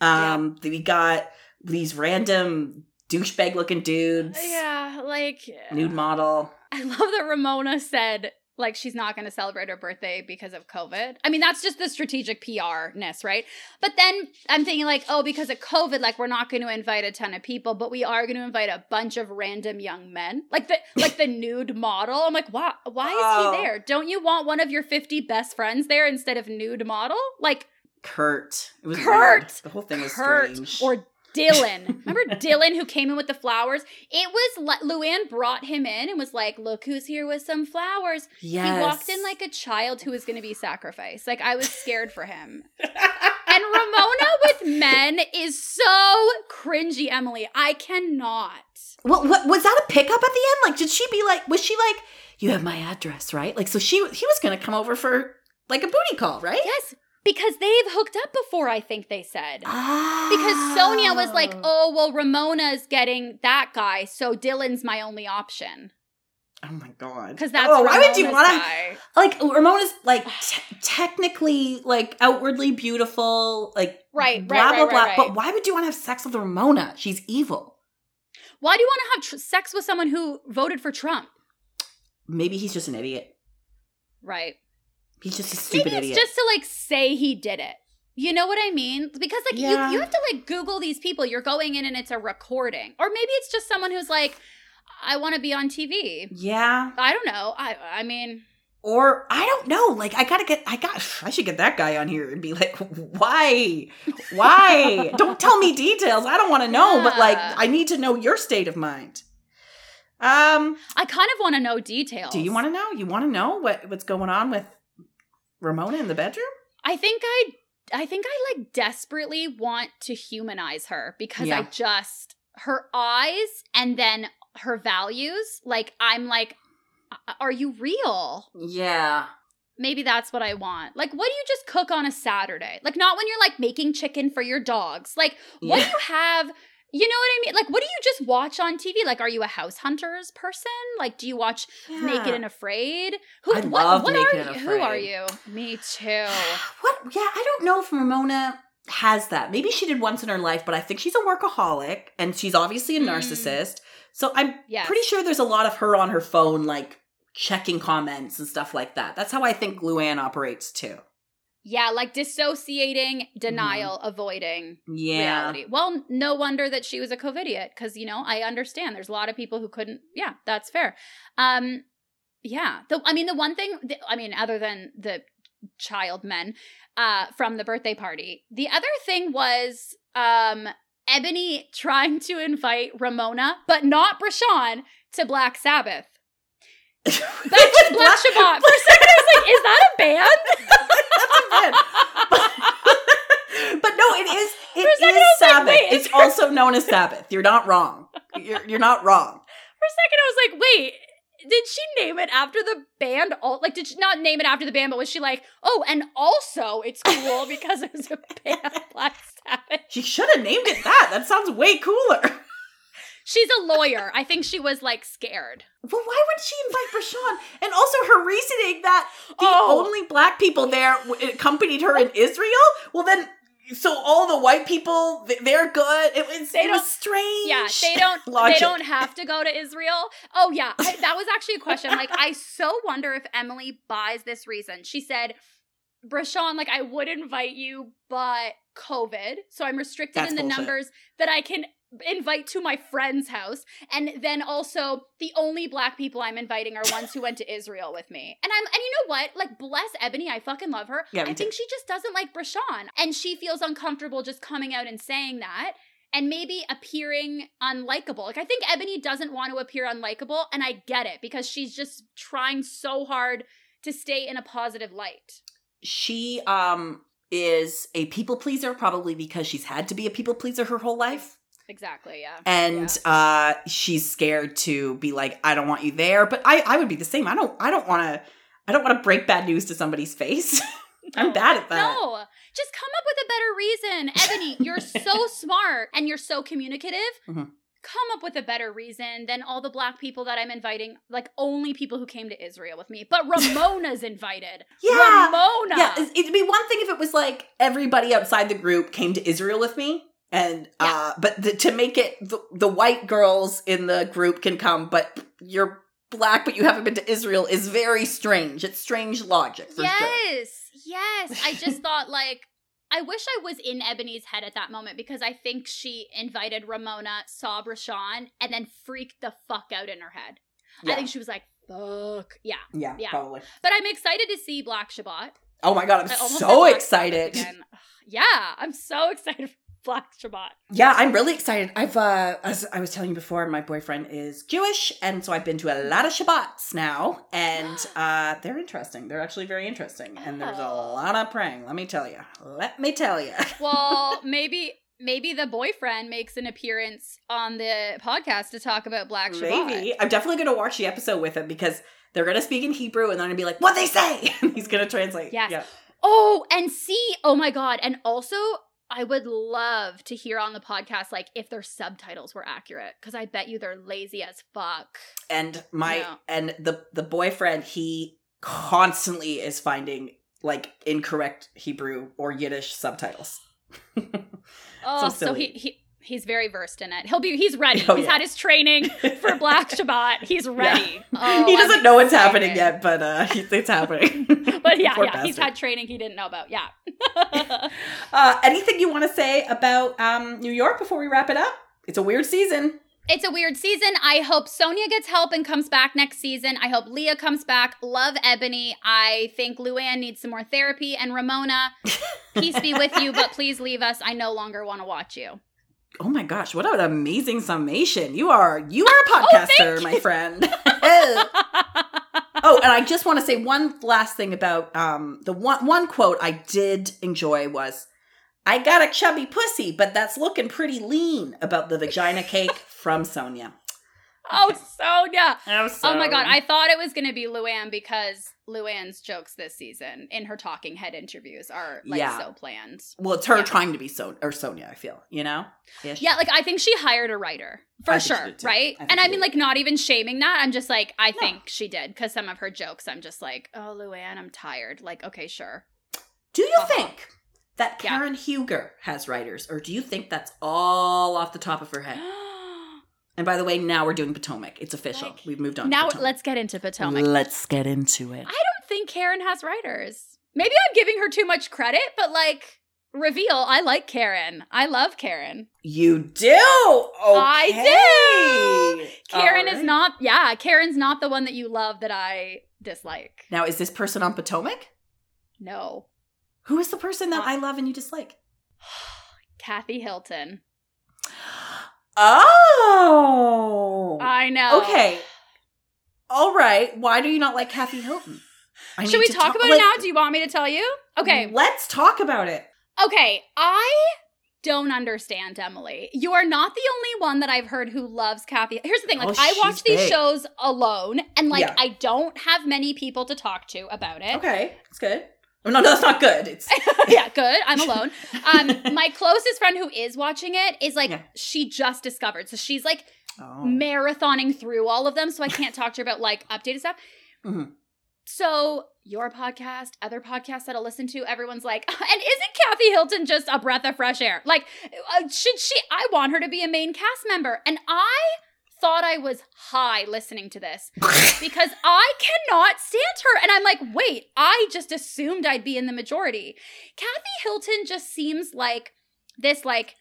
S1: Um, we got these random douchebag looking dudes.
S2: Yeah, like
S1: Nude model.
S2: I love that Ramona said like she's not going to celebrate her birthday because of COVID. I mean, that's just the strategic PR-ness, right? But then I'm thinking like, oh, because of COVID, like we're not going to invite a ton of people, but we are going to invite a bunch of random young men. Like the like the nude model. I'm like, why why is
S1: Oh.
S2: he there? Don't you want one of your 50 best friends there instead of nude model? Like
S1: Kurt. It was
S2: Kurt.
S1: weird. The whole thing was
S2: Kurt
S1: strange.
S2: or Dylan. Remember Dylan who came in with the flowers? It was Luann brought him in and was like, "Look who's here with some flowers."
S1: yes.
S2: He walked in like a child who was going to be sacrificed. Like I was scared for him. And Ramona with men is so cringy, Emily. I cannot.
S1: Well, what was that a pickup at the end? Like, did she be like? Was she like, "You have my address, right?" Like, so she he was gonna come over for like a booty call, right?
S2: Yes, because they've hooked up before, I think they said.
S1: Ah.
S2: Because Sonja was like, "Oh, well Ramona's getting that guy, so Dylan's my only option."
S1: oh my god,
S2: Because that's
S1: oh, why would you want to? Like, Ramona's like t- technically like outwardly beautiful, like
S2: Right,
S1: blah
S2: right,
S1: blah
S2: right,
S1: blah.
S2: right,
S1: But why would you want to have sex with Ramona? She's evil.
S2: Why do you want to have tr- sex with someone who voted for Trump?
S1: Maybe he's just an idiot.
S2: Right.
S1: He's just a stupid
S2: Maybe it's
S1: idiot.
S2: just to like say he did it. You know what I mean? Because like
S1: Yeah.
S2: you, you have to like Google these people. You're going in and it's a recording, or maybe it's just someone who's like, I want to be on TV.
S1: yeah.
S2: I don't know. I I mean,
S1: Or I don't know. Like I gotta get. I got. I should get that guy on here and be like, why, why? don't tell me details. I don't want to know. But like, I need to know your state of mind. Um.
S2: I kind of want to know details.
S1: Do you want to know? You want to know what what's going on with Ramona in the bedroom?
S2: I think I I think I like desperately want to humanize her because I just her eyes and then her values. Like I'm like, are you real?
S1: Yeah.
S2: Maybe that's what I want. Like, what do you just cook on a Saturday? Like, not when you're like making chicken for your dogs. Like, what
S1: Yeah.
S2: do you have You know what I mean? Like, what do you just watch on TV? Like, are you a House Hunters person? Like, do you watch Naked and Afraid?
S1: I love
S2: what
S1: Naked
S2: are
S1: and
S2: you? Who are you? Me too.
S1: What? Yeah, I don't know if Ramona has that. Maybe she did once in her life, but I think she's a workaholic and she's obviously a
S2: Mm.
S1: narcissist. So I'm
S2: Yes.
S1: pretty sure there's a lot of her on her phone, like checking comments and stuff like that. That's how I think Luann operates too.
S2: Yeah, like dissociating, denial, avoiding
S1: Mm-hmm. Yeah.
S2: reality. Well, no wonder that she was a COVIDiot because you know I understand. There's a lot of people who couldn't. Yeah, that's fair. Um, yeah. The I mean, the one thing. The, I mean, other than the child men uh from the birthday party, the other thing was um Eboni trying to invite Ramona, but not Bershan, to Black Sabbath. That's just Black Shabbat. For a second, I was like, is that a band?
S1: but no, it is.
S2: A
S1: It
S2: second,
S1: is
S2: like,
S1: Sabbath. it's
S2: is-
S1: also known as Sabbath. You're not wrong. You're, you're not wrong.
S2: For a second, I was like, wait, did she name it after the band? All like, did she not name it after the band? But was she like, oh, and also it's cool because it was a band, Black Sabbath?
S1: She should have named it that. That sounds way cooler.
S2: She's a lawyer. I think she was like scared.
S1: Well, why would she invite Bershan? And also her reasoning that the
S2: Oh.
S1: only black people there accompanied her in Israel. Well, then, so all the white people they're good. It was,
S2: They
S1: it was strange.
S2: Yeah, they don't.
S1: Logic.
S2: They don't have to go to Israel. Oh yeah, I, that was actually a question. Like, I so wonder if Emily buys this reason. She said, "Bershan, like I would invite you, but COVID, so I'm restricted
S1: That's
S2: in the
S1: bullshit.
S2: numbers that I can." Invite to my friend's house and then also the only black people i'm inviting are ones who went to israel with me and i'm and you know what like bless eboni i fucking love her
S1: Yeah,
S2: i think she just doesn't like bershan and she feels uncomfortable just coming out and saying that and maybe appearing unlikable. Like I think Eboni doesn't want to appear unlikable, and I get it because she's just trying so hard to stay in a positive light.
S1: She um is a people pleaser, probably because she's had to be a people pleaser her whole life.
S2: Exactly, yeah.
S1: and uh she's scared to be like i don't want you there but i i would be the same i don't i don't want to i don't want to break bad news to somebody's face i'm bad at that
S2: No, just come up with a better reason. Eboni, you're so smart and you're so communicative.
S1: Mhm.
S2: Come up with a better reason than all the black people that I'm inviting, like only people who came to Israel with me. But Ramona's invited.
S1: Yeah.
S2: Ramona.
S1: yeah it'd be one thing if it was like everybody outside the group came to israel with me and uh but the, to make it the, the white girls in the group can come but you're black but you haven't been to israel is very strange it's strange logic for sure
S2: yes, yes. I just thought like I wish I was in Eboni's head at that moment because I think she invited Ramona, saw Bershan, and then freaked the fuck out in her head. I think she was like, "Fuck, yeah."
S1: yeah,
S2: yeah.
S1: probably
S2: But I'm excited to see Black Shabbat.
S1: oh my god i'm
S2: I almost said
S1: so excited
S2: Yeah, I'm so excited for Black Shabbat.
S1: Yeah, I'm really excited. I've uh as I was telling you before, my boyfriend is Jewish, and so I've been to a lot of Shabbats now, and uh they're interesting. They're actually very interesting. And there's a
S2: Oh.
S1: lot of praying, let me tell you. Let me tell you.
S2: Well, maybe maybe the boyfriend makes an appearance on the podcast to talk about Black Shabbat.
S1: Maybe. I'm definitely gonna watch the episode with him because they're gonna speak in Hebrew and they're gonna be like, what they say? And he's gonna translate.
S2: Yes.
S1: Yeah.
S2: Oh, and see, oh my god, and also I would love to hear on the podcast like if their subtitles were accurate because I bet you they're lazy as fuck.
S1: And my
S2: Yeah.
S1: and the the boyfriend, he constantly is finding like incorrect Hebrew or Yiddish subtitles.
S2: Oh, so,
S1: silly.
S2: he, he he's very versed in it. He'll be he's ready.
S1: Oh,
S2: he's
S1: yeah.
S2: had his training for Black Shabbat. He's ready. Oh,
S1: he
S2: I'm
S1: doesn't know what's happening yet, but uh, it's happening.
S2: But yeah, yeah, he's had training he didn't know about. Yeah.
S1: Uh, anything you want to say about um, New York before we wrap it up? It's a weird season.
S2: It's a weird season. I hope Sonja gets help and comes back next season. I hope Leah comes back. Love Eboni. I think Luann needs some more therapy. And Ramona, peace be with you, but please leave us. I no longer want to watch you.
S1: Oh my gosh, what an amazing summation! You are you are a
S2: Oh,
S1: podcaster, my friend. oh, and I just want to say one last thing about um, the one one quote I did enjoy was, "I got a chubby pussy, but that's looking pretty lean." About the vagina cake from Sonja.
S2: Oh. Sonja.
S1: Oh,
S2: Oh my god, I thought it was gonna be Luann because Luann's jokes this season in her talking head interviews are like
S1: Yeah.
S2: so planned.
S1: Well, it's her
S2: Yeah.
S1: trying to be so or Sonja. I feel you know. Ish.
S2: Yeah, like I think she hired a writer for
S1: I
S2: sure, right?
S1: I
S2: And I mean,
S1: did.
S2: like, not even shaming that. I'm just like, I
S1: No.
S2: think she did because some of her jokes, I'm just like, oh, Luann, I'm tired. Like, okay, sure.
S1: Do you
S2: Uh-huh.
S1: think that
S2: Yeah.
S1: Karen Huger has writers, or do you think that's all off the top of her head? And by the way, now we're doing Potomac. It's official.
S2: Like,
S1: We've moved on.
S2: now
S1: Potomac.
S2: let's get into Potomac.
S1: Let's get into it.
S2: I don't think Karen has writers. Maybe I'm giving her too much credit, but like, reveal, I like Karen. I love Karen.
S1: You do. Okay.
S2: I do. Karen
S1: All
S2: is not, yeah, Karen's not the one that you love that I dislike.
S1: Now, is this person on Potomac?
S2: No.
S1: Who is the person that I love and you dislike?
S2: Kathy Hilton.
S1: Oh.
S2: I know.
S1: okay. All right. Why do you not like Kathy Hilton? I
S2: Should we talk about
S1: let-
S2: it now? Do you want me to tell you? Okay.
S1: Let's talk about it.
S2: Okay. I don't understand, Emily. You are not the only one that I've heard who loves Kathy. Here's the thing like,
S1: Oh,
S2: I watch these
S1: big.
S2: shows alone, and like,
S1: Yeah.
S2: I don't have many people to talk to about it.
S1: Okay. That's good. Oh, no, no, that's not good. It's
S2: yeah, good. I'm alone. Um, my closest friend who is watching it is like,
S1: Yeah.
S2: she just discovered. So she's like
S1: oh.
S2: marathoning through all of them. So I can't talk to her about like updated stuff.
S1: Mhm.
S2: So your podcast, other podcasts that I listen to, everyone's like, and isn't Kathy Hilton just a breath of fresh air? Like, uh, should she? I want her to be a main cast member, and I thought I was high listening to this because I cannot stand her. And I'm like, wait, I just assumed I'd be in the majority. Kathy Hilton just seems like this, like,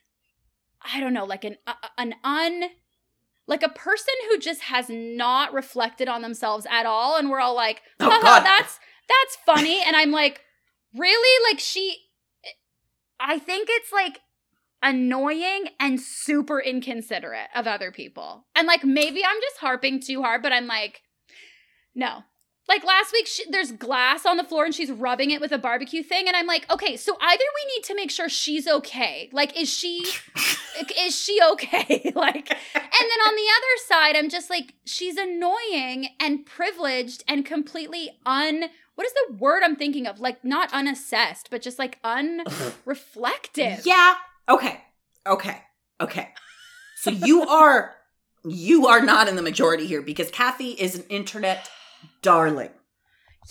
S2: I don't know, like an uh, an un like a person who just has not reflected on themselves at all and we're all like
S1: Oh, God.
S2: that's that's funny and i'm like really like she i think it's like annoying and super inconsiderate of other people. And like maybe i'm just harping too hard but i'm like no. Like last week she, there's glass on the floor and she's rubbing it with a barbecue thing and i'm like okay so either we need to make sure she's okay. Like is she is she okay? Like and then on the other side i'm just like she's annoying and privileged and completely un what is the word i'm thinking of? Like not unassessed but just like unreflective.
S1: Yeah. Okay. Okay. Okay. So you are you are not in the majority here because Kathy is an internet darling.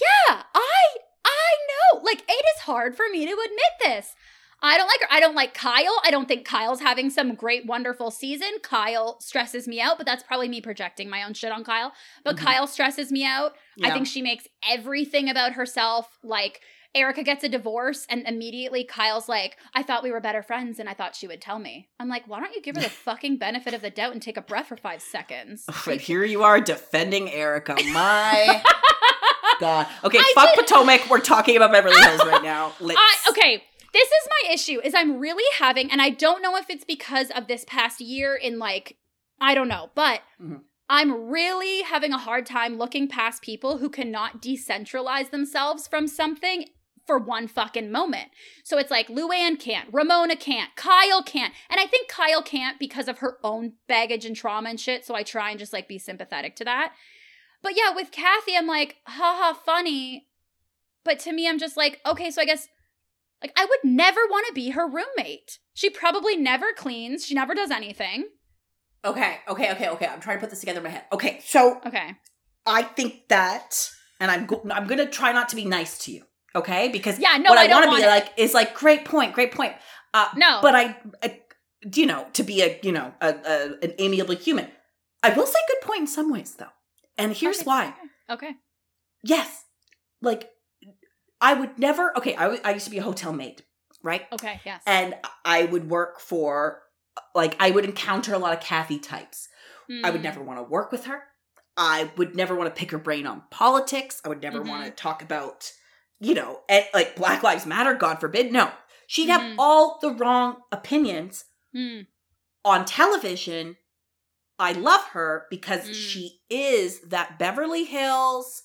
S2: yeah i i know like it is hard for me to admit this I don't like her. I don't like Kyle. I don't think Kyle's having some great, wonderful season. Kyle stresses me out, but that's probably me projecting my own shit on Kyle. But
S1: Mhm.
S2: Kyle stresses me out. I think she makes everything about herself like Erika gets a divorce and immediately Kyle's like, I thought we were better friends and I thought she would tell me. I'm like, why don't you give her the fucking benefit of the doubt and take a breath for five seconds?
S1: But here you are defending Erika. My God. Okay,
S2: I
S1: fuck
S2: did-
S1: Potomac. We're talking about Beverly Hills right now. Let's,
S2: I, okay, this is my issue is I'm really having, and I don't know if it's because of this past year in like, I don't know, but
S1: Mhm.
S2: I'm really having a hard time looking past people who cannot decentralize themselves from something for one fucking moment. So it's like Luann can't, Ramona can't, Kyle can't. And I think Kyle can't because of her own baggage and trauma and shit. So I try and just like be sympathetic to that. But yeah, with Kathy, I'm like, haha, funny. But to me, I'm just like, okay, so I guess like I would never want to be her roommate. She probably never cleans. She never does anything.
S1: Okay, okay, okay, okay. I'm trying to put this together in my head. Okay, so
S2: Okay.
S1: I think that, and I'm go- I'm gonna try not to be nice to you, okay? Because
S2: Yeah, no,
S1: what I,
S2: I don't
S1: want to be
S2: want
S1: like is like great point, great point. Uh,
S2: No.
S1: but I, I, you know, to be a you know a, a an amiable human, I will say good point in some ways though, and here's
S2: Okay.
S1: why.
S2: Okay.
S1: Yes, like I would never. Okay, I w- I used to be a hotel maid, right?
S2: Okay. Yes.
S1: And I would work for like I would encounter a lot of Kathy types. I would
S2: Mm.
S1: never want to work with her. I would never want to pick her brain on politics. I would never
S2: Mhm.
S1: want to talk about, you know, like Black Lives Matter, God forbid. No. She'd have
S2: Mhm.
S1: all the wrong opinions
S2: Mm.
S1: on television. I love her because
S2: Mm.
S1: she is that Beverly Hills,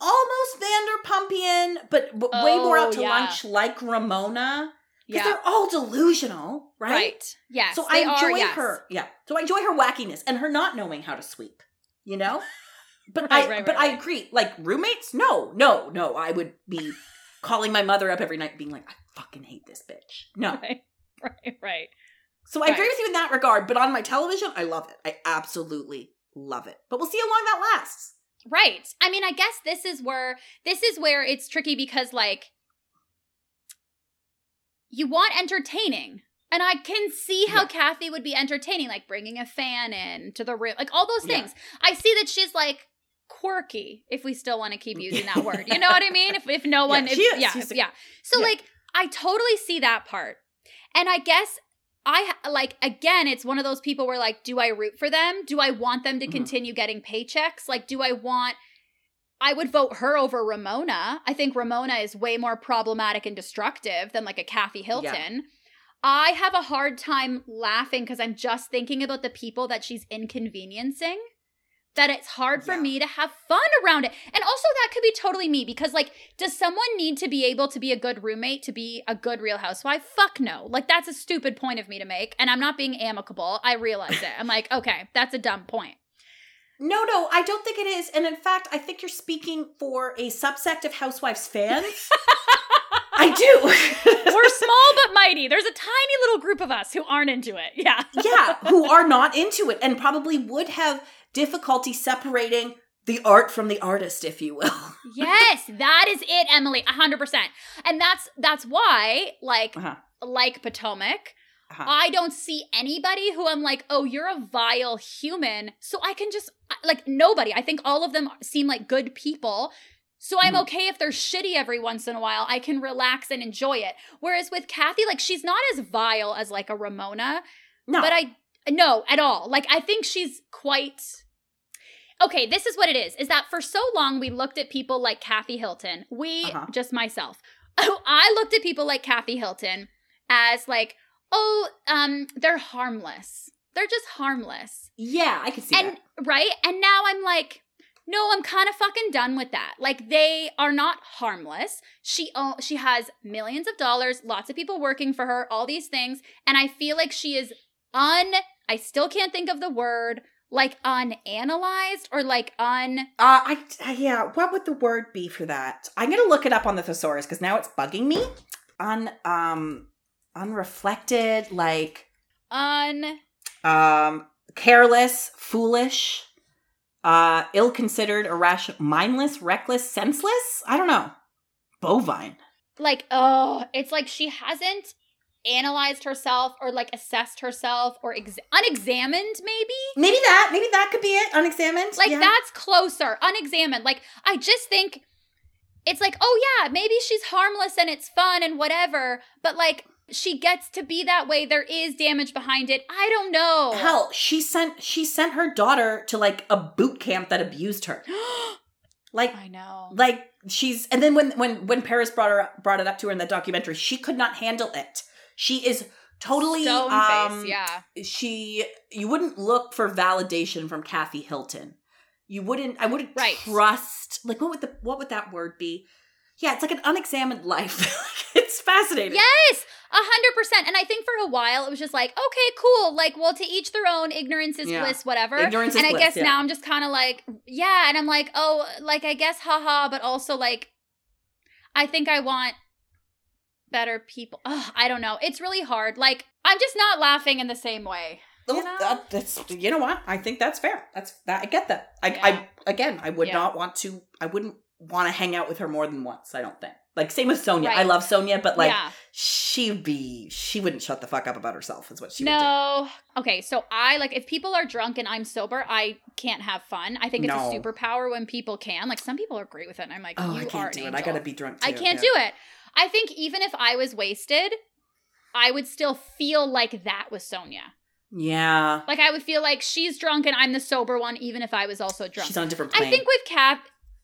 S1: almost Vanderpumpian, but, but way more out
S2: Oh,
S1: to
S2: yeah.
S1: lunch like Ramona. because
S2: Yeah.
S1: they're all delusional, right?
S2: Right. Yes.
S1: So I enjoy
S2: are, yes.
S1: her. Yeah. So I enjoy her wackiness and her not knowing how to sweep. You know. But
S2: Right,
S1: I
S2: right,
S1: but
S2: right,
S1: I agree. Like roommates, no, no, no. I would be calling my mother up every night, being like, "I fucking hate this bitch." No.
S2: Right. Right. Right.
S1: So I agree with you in that regard. But on my television, I love it. I absolutely love it. But we'll see how long that lasts.
S2: Right. I mean, I guess this is where this is where it's tricky because like you want entertaining. And I can see how
S1: Yeah.
S2: Kathy would be entertaining, like bringing a fan in to the room, like all those
S1: Yeah.
S2: things. I see that she's like quirky, if we still want to keep using that word. You know what I mean? If if no
S1: Yeah,
S2: one, if,
S1: is.
S2: yeah,
S1: a-
S2: yeah. So
S1: yeah.
S2: like, I totally see that part, and I guess I like again, it's one of those people where like, do I root for them? Do I want them to
S1: Mhm.
S2: continue getting paychecks? Like, do I want? I would vote her over Ramona. I think Ramona is way more problematic and destructive than like a Kathy Hilton. I have a hard time laughing because I'm just thinking about the people that she's inconveniencing. That it's hard for
S1: Yeah.
S2: me to have fun around it. And also, that could be totally me because, like, does someone need to be able to be a good roommate to be a good real housewife? Fuck no. Like, that's a stupid point of me to make. And I'm not being amicable. I realize it. I'm like, okay, that's a dumb point.
S1: No, no, I don't think it is. And in fact, I think you're speaking for a subsect of Housewives fans. I do.
S2: We're small but mighty. There's a tiny little group of us who aren't into it. Yeah.
S1: yeah, who are not into it and probably would have difficulty separating the art from the artist, if you will.
S2: yes, that is it, Emily. 100%. And that's that's why like
S1: Uh-huh.
S2: like Potomac,
S1: Uh-huh.
S2: I don't see anybody who I'm like, "Oh, you're a vile human." So I can just like nobody. I think all of them seem like good people. So I'm
S1: Mhm.
S2: okay if they're shitty every once in a while. I can relax and enjoy it. Whereas with Kathy, like she's not as vile as like a Ramona.
S1: No,
S2: But I no at all. Like I think she's quite Okay, this is what it is. Is that for so long we looked at people like Kathy Hilton. We
S1: Uh-huh.
S2: just myself. I looked at people like Kathy Hilton as like, "Oh, um they're harmless. They're just harmless."
S1: yeah, I can see
S2: and
S1: that.
S2: right? And now I'm like, no, I'm kind of fucking done with that. Like they are not harmless. She she has millions of dollars, lots of people working for her, all these things, and I feel like she is un I still can't think of the word, like unanalyzed or like un
S1: Uh, I uh, yeah. What would the word be for that? I'm gonna look it up on the thesaurus because now it's bugging me. Un um unreflected, like
S2: un
S1: um careless, foolish, uh ill-considered, irrational, mindless, reckless, senseless. I don't know. Bovine.
S2: like oh, it's like she hasn't analyzed herself or like assessed herself or ex- unexamined maybe
S1: Maybe that. Maybe that could be it. Unexamined.
S2: Like
S1: yeah.
S2: that's closer, unexamined. Like I just think it's like, oh yeah, maybe she's harmless and it's fun and whatever, but like she gets to be that way. There is damage behind it. I don't know.
S1: Hell, she sent she sent her daughter to like a boot camp that abused her. Like
S2: I know.
S1: like she's and then when when when Paris brought her brought it up to her in that documentary, she could not handle it. She is totally
S2: Stone
S1: um
S2: face, yeah.
S1: she you wouldn't look for validation from Kathy Hilton. You wouldn't I wouldn't
S2: Right.
S1: trust like what would the what would that word be? Yeah, it's like an unexamined life. it's fascinating.
S2: Yes, a hundred percent. And I think for a while it was just like, okay, cool. Like, well, to each their own. Ignorance is
S1: Yeah.
S2: bliss, whatever.
S1: Ignorance is
S2: and I
S1: bliss,
S2: guess
S1: yeah.
S2: now I'm just kind of like, yeah. And I'm like, oh, like I guess, haha. But also like, I think I want better people. Ugh, I don't know. It's really hard. Like, I'm just not laughing in the same way.
S1: Oh,
S2: You know?
S1: that, that's you know what? I think that's fair. That's that I get that. I,
S2: Yeah.
S1: I again, I would
S2: Yeah.
S1: not want to. I wouldn't want to hang out with her more than once. I don't think. Like same with Sonja. I love Sonja, but like
S2: yeah.
S1: she'd be she wouldn't shut the fuck up about herself. Is what she.
S2: No. Okay, so I like if people are drunk and I'm sober, I can't have fun. I think it's
S1: No.
S2: a superpower when people can. Like some people are great with it. And I'm like,
S1: Oh,
S2: you
S1: I can't
S2: an
S1: do it.
S2: angel.
S1: I gotta be drunk. Too.
S2: I can't
S1: yeah.
S2: do it. I think even if I was wasted, I would still feel like that was Sonja.
S1: Yeah,
S2: Like I would feel like she's drunk and I'm the sober one, even if I was also drunk.
S1: she's on a different plane.
S2: I think with Cap,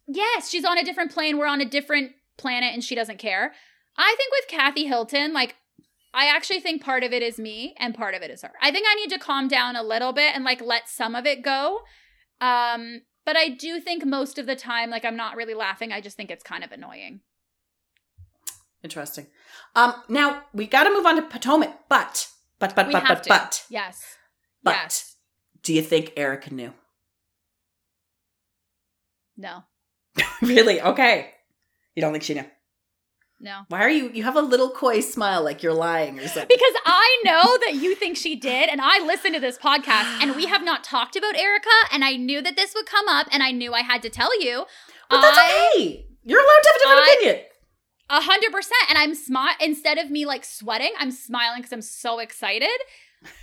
S2: yes, she's on a different plane. We're on a different planet and she doesn't care. I think with Kathy Hilton, like, I actually think part of it is me and part of it is her. I think I need to calm down a little bit and like let some of it go. Um, but I do think most of the time, like, I'm not really laughing. I just think it's kind of annoying.
S1: Interesting. Um, now we got to move on to Potomac, but but but
S2: We
S1: but but
S2: to.
S1: but
S2: Yes.
S1: but
S2: yes.
S1: do you think Erika knew?
S2: No.
S1: really? Okay. You don't think she knew?
S2: No.
S1: Why are you? You have a little coy smile, like you're lying or something.
S2: Because I know that you think she did, and I listened to this podcast, and we have not talked about Erika, and I knew that this would come up, and I knew I had to tell you.
S1: But that's
S2: I-
S1: okay. You're allowed to have a different
S2: I-
S1: opinion.
S2: A hundred percent. And I'm smart instead of me like sweating, I'm smiling because I'm so excited.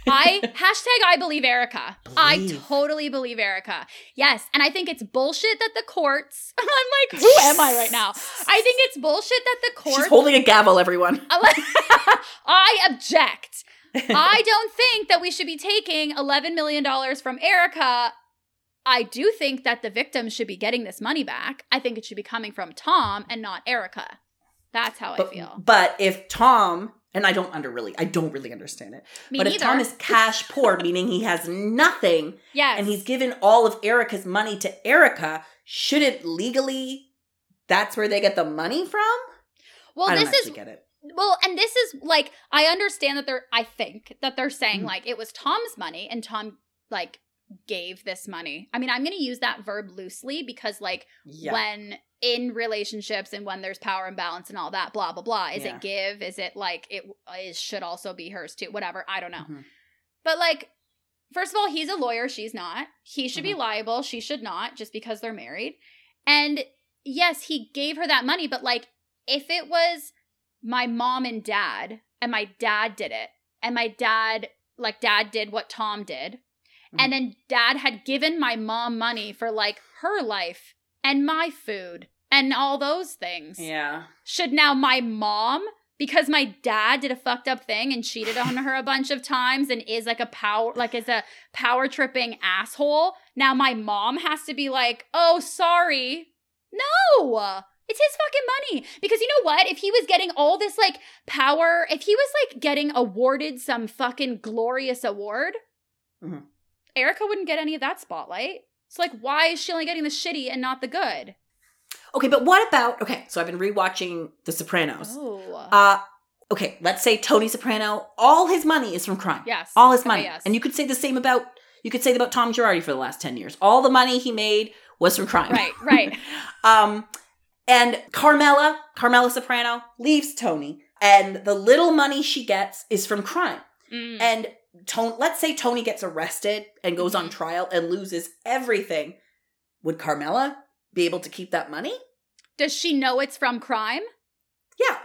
S2: I hashtag I believe Erika. I totally believe Erika. Yes. And I think it's bullshit that the courts I'm like, who am I right now? I think it's bullshit that the courts.
S1: She's holding a gavel, everyone.
S2: I object. I don't think that we should be taking $11 million from Erika. I do think that the victims should be getting this money back. I think it should be coming from Tom and not Erika. That's how
S1: But,
S2: I feel.
S1: but if Tom and I don't under really, I don't really understand it.
S2: Me
S1: but if. Tom is cash poor, meaning he has nothing,
S2: yes.
S1: and he's given all of Erika's money to Erika, shouldn't legally that's where they get the money from?
S2: well, this is
S1: get it.
S2: well, and this is like I understand that they're. I think that they're saying
S1: Mhm.
S2: like it was Tom's money, and Tom like gave this money. I mean, I'm going to use that verb loosely because like
S1: Yeah.
S2: when in relationships and when there's power imbalance and all that blah blah blah is
S1: Yeah.
S2: it give is it like it is should also be hers too whatever i don't know
S1: Mhm.
S2: but like first of all he's a lawyer she's not he should be
S1: Mhm.
S2: liable she should not just because they're married and yes he gave her that money but like if it was my mom and dad and my dad did it and my dad like dad did what tom did and then dad had given my mom money for like her life and my food and all those things.
S1: Yeah.
S2: should now my mom because my dad did a fucked up thing and cheated on her a bunch of times and is like a power like is a power tripping asshole now my mom has to be like oh sorry. No! It's his fucking money. Because you know what? If he was getting all this like power if he was like getting awarded some fucking glorious award
S1: Mhm.
S2: Erica wouldn't get any of that spotlight it's like why is she only getting the shitty and not the good
S1: Okay, but what about okay, so I've been rewatching The Sopranos.
S2: oh
S1: Uh okay, let's say Tony Soprano, all his money is from crime.
S2: yes
S1: All his
S2: Okay,
S1: money.
S2: yes.
S1: And you could say the same about you could say about Tom Girardi for the last 10 years. All the money he made was from crime.
S2: right right
S1: Um, and Carmela, Carmela Soprano, leaves Tony, and the little money she gets is from crime.
S2: Mm.
S1: And Tony, let's say Tony gets arrested and goes on
S2: Mhm.
S1: trial and loses everything. Would Carmela be able to keep that money?
S2: Does she know it's from crime?
S1: Yeah.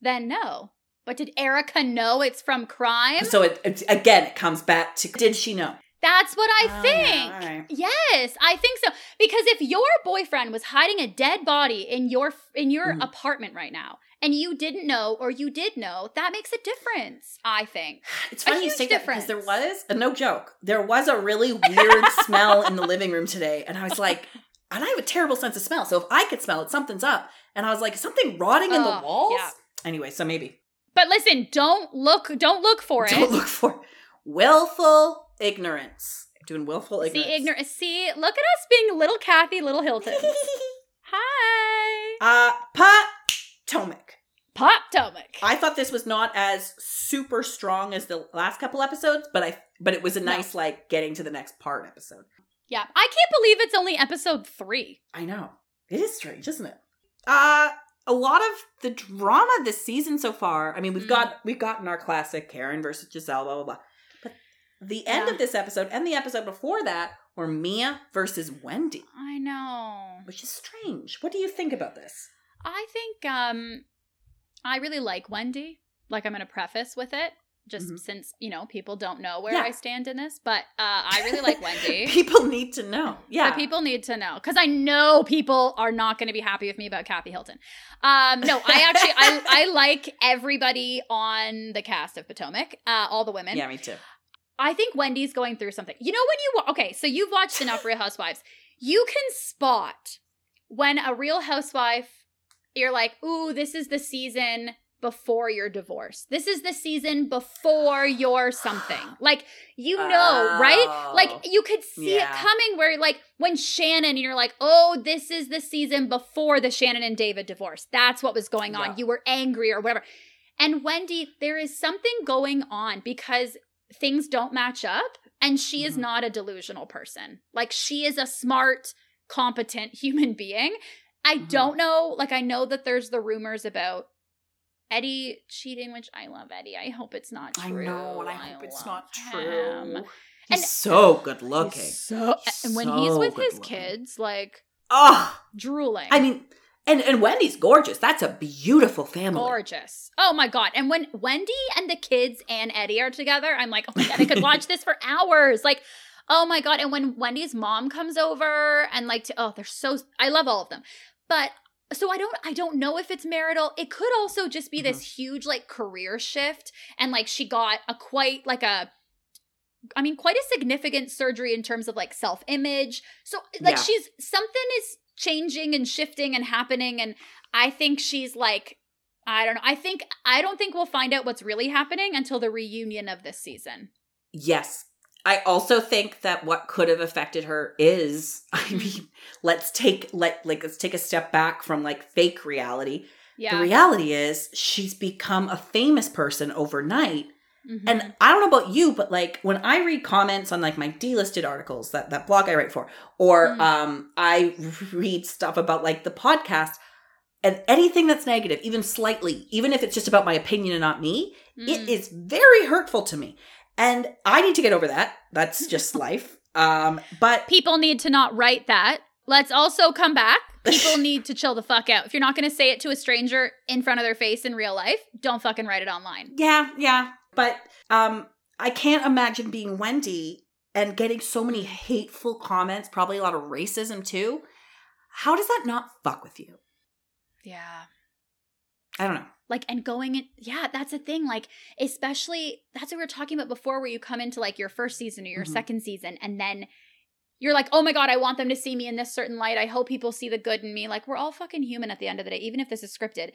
S2: Then no. But did Erika know it's from crime?
S1: So it, it again, it comes back to did she know?
S2: That's what I
S1: Oh,
S2: think.
S1: yeah, all right.
S2: Yes, I think so. Because if your boyfriend was hiding a dead body in your in your
S1: Mhm.
S2: apartment right now and you didn't know or you did know, that makes a difference, I think.
S1: It's funny you say that because there was, and no joke, there was a really weird smell in the living room today. And I was like, and I have a terrible sense of smell. So if I could smell it, something's up. And I was like, something rotting in the walls?
S2: yeah.
S1: Anyway, so maybe.
S2: But listen, don't look don't look for it.
S1: Don't look for willful ignorance. Doing willful ignorance.
S2: see ignorant see, look at us being little Kathy, little Hilton. Hi.
S1: uh, Potomac.
S2: Pop Tomic.
S1: I thought this was not as super strong as the last couple episodes, but I but it was a
S2: No.
S1: nice like getting to the next part episode.
S2: Yeah, I can't believe it's only episode three.
S1: I know. It is strange, isn't it? Uh a lot of the drama this season so far. I mean, we've
S2: Mm.
S1: got we've gotten our classic Karen versus Gizelle, blah blah blah. But the end
S2: Yeah.
S1: of this episode and the episode before that were Mia versus Wendy,
S2: I know.
S1: which is strange. What do you think about this?
S2: I think um I really like Wendy. Like I'm gonna preface with it. Just
S1: Mhm.
S2: since, you know, people don't know where
S1: Yeah.
S2: I stand in this. But uh I really like Wendy.
S1: People need to know. Yeah.
S2: But people need to know because I know people are not going to be happy with me about Kathy Hilton. Um, no, I actually I I like everybody on the cast of Potomac, uh, all the women.
S1: yeah, me too.
S2: I think Wendy's going through something. You know when you wa- okay, so you've watched enough Real Housewives, you can spot when a Real Housewife, you're like, ooh, this is the season before your divorce. This is the season before your something. Like you know, right?
S1: Oh.
S2: Like you could see
S1: Yeah.
S2: it coming where like when Shannon you're like, "Oh, this is the season before the Shannon and David divorce." That's what was going on.
S1: Yeah.
S2: You were angry or whatever. And Wendy, there is something going on because things don't match up and she is
S1: Mhm.
S2: not a delusional person. Like she is a smart, competent human being. I
S1: Mhm.
S2: don't know, like I know that there's the rumors about Eddie cheating, which I love Eddie. I hope it's not
S1: I
S2: true.
S1: know, and I hope it's not
S2: him.
S1: true. He's
S2: And-
S1: so good looking.
S2: So and when he's with his
S1: good-looking.
S2: kids, like
S1: Oh,
S2: drooling.
S1: I mean, and and Wendy's gorgeous. That's a beautiful family.
S2: gorgeous. Oh my god. And when Wendy and the kids and Eddie are together, I'm like, oh my god, I could watch this for hours. Like, oh my god. And when Wendy's mom comes over and like to, oh, they're so I love all of them. But so I don't I don't know if it's marital. It could also just be this mm-hmm. huge like career shift and like she got a quite like a I mean quite a significant surgery in terms of like self-image. So like
S1: Yeah.
S2: she's something is changing and shifting and happening and I think she's like I don't know. I think I don't think we'll find out what's really happening until the reunion of this season.
S1: Yes. I also think that what could have affected her is, I mean, let's take let like let's take a step back from like fake reality.
S2: Yeah.
S1: The reality is she's become a famous person overnight.
S2: Mhm.
S1: And I don't know about you, but like when I read comments on like my delisted articles, that that blog I write for, or
S2: Mm.
S1: um I read stuff about like the podcast and anything that's negative, even slightly, even if it's just about my opinion and not me,
S2: Mm.
S1: it is very hurtful to me. And I need to get over that. That's just life. Um, but
S2: people need to not write that. Let's also come back. People need to chill the fuck out. If you're not going to say it to a stranger in front of their face in real life, don't fucking write it online.
S1: yeah, yeah. But um, I can't imagine being Wendy and getting so many hateful comments, probably a lot of racism too. How does that not fuck with you?
S2: Yeah.
S1: I don't know.
S2: Like, and going in, yeah, that's a thing. Like, especially, that's what we were talking about before, where you come into like your first season or your
S1: Mhm.
S2: second season, and then you're like, oh my God, I want them to see me in this certain light. I hope people see the good in me. Like, we're all fucking human at the end of the day, even if this is scripted.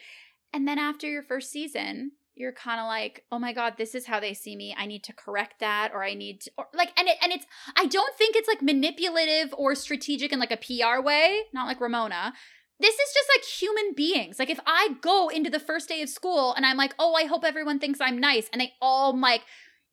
S2: And then after your first season, you're kind of like, oh my God, this is how they see me. I need to correct that, or I need to, or like, and it, and it's, I don't think it's like manipulative or strategic in like a PR way, not like Ramona. This is just like human beings. Like if I go into the first day of school and I'm like, oh, I hope everyone thinks I'm nice, and they all like,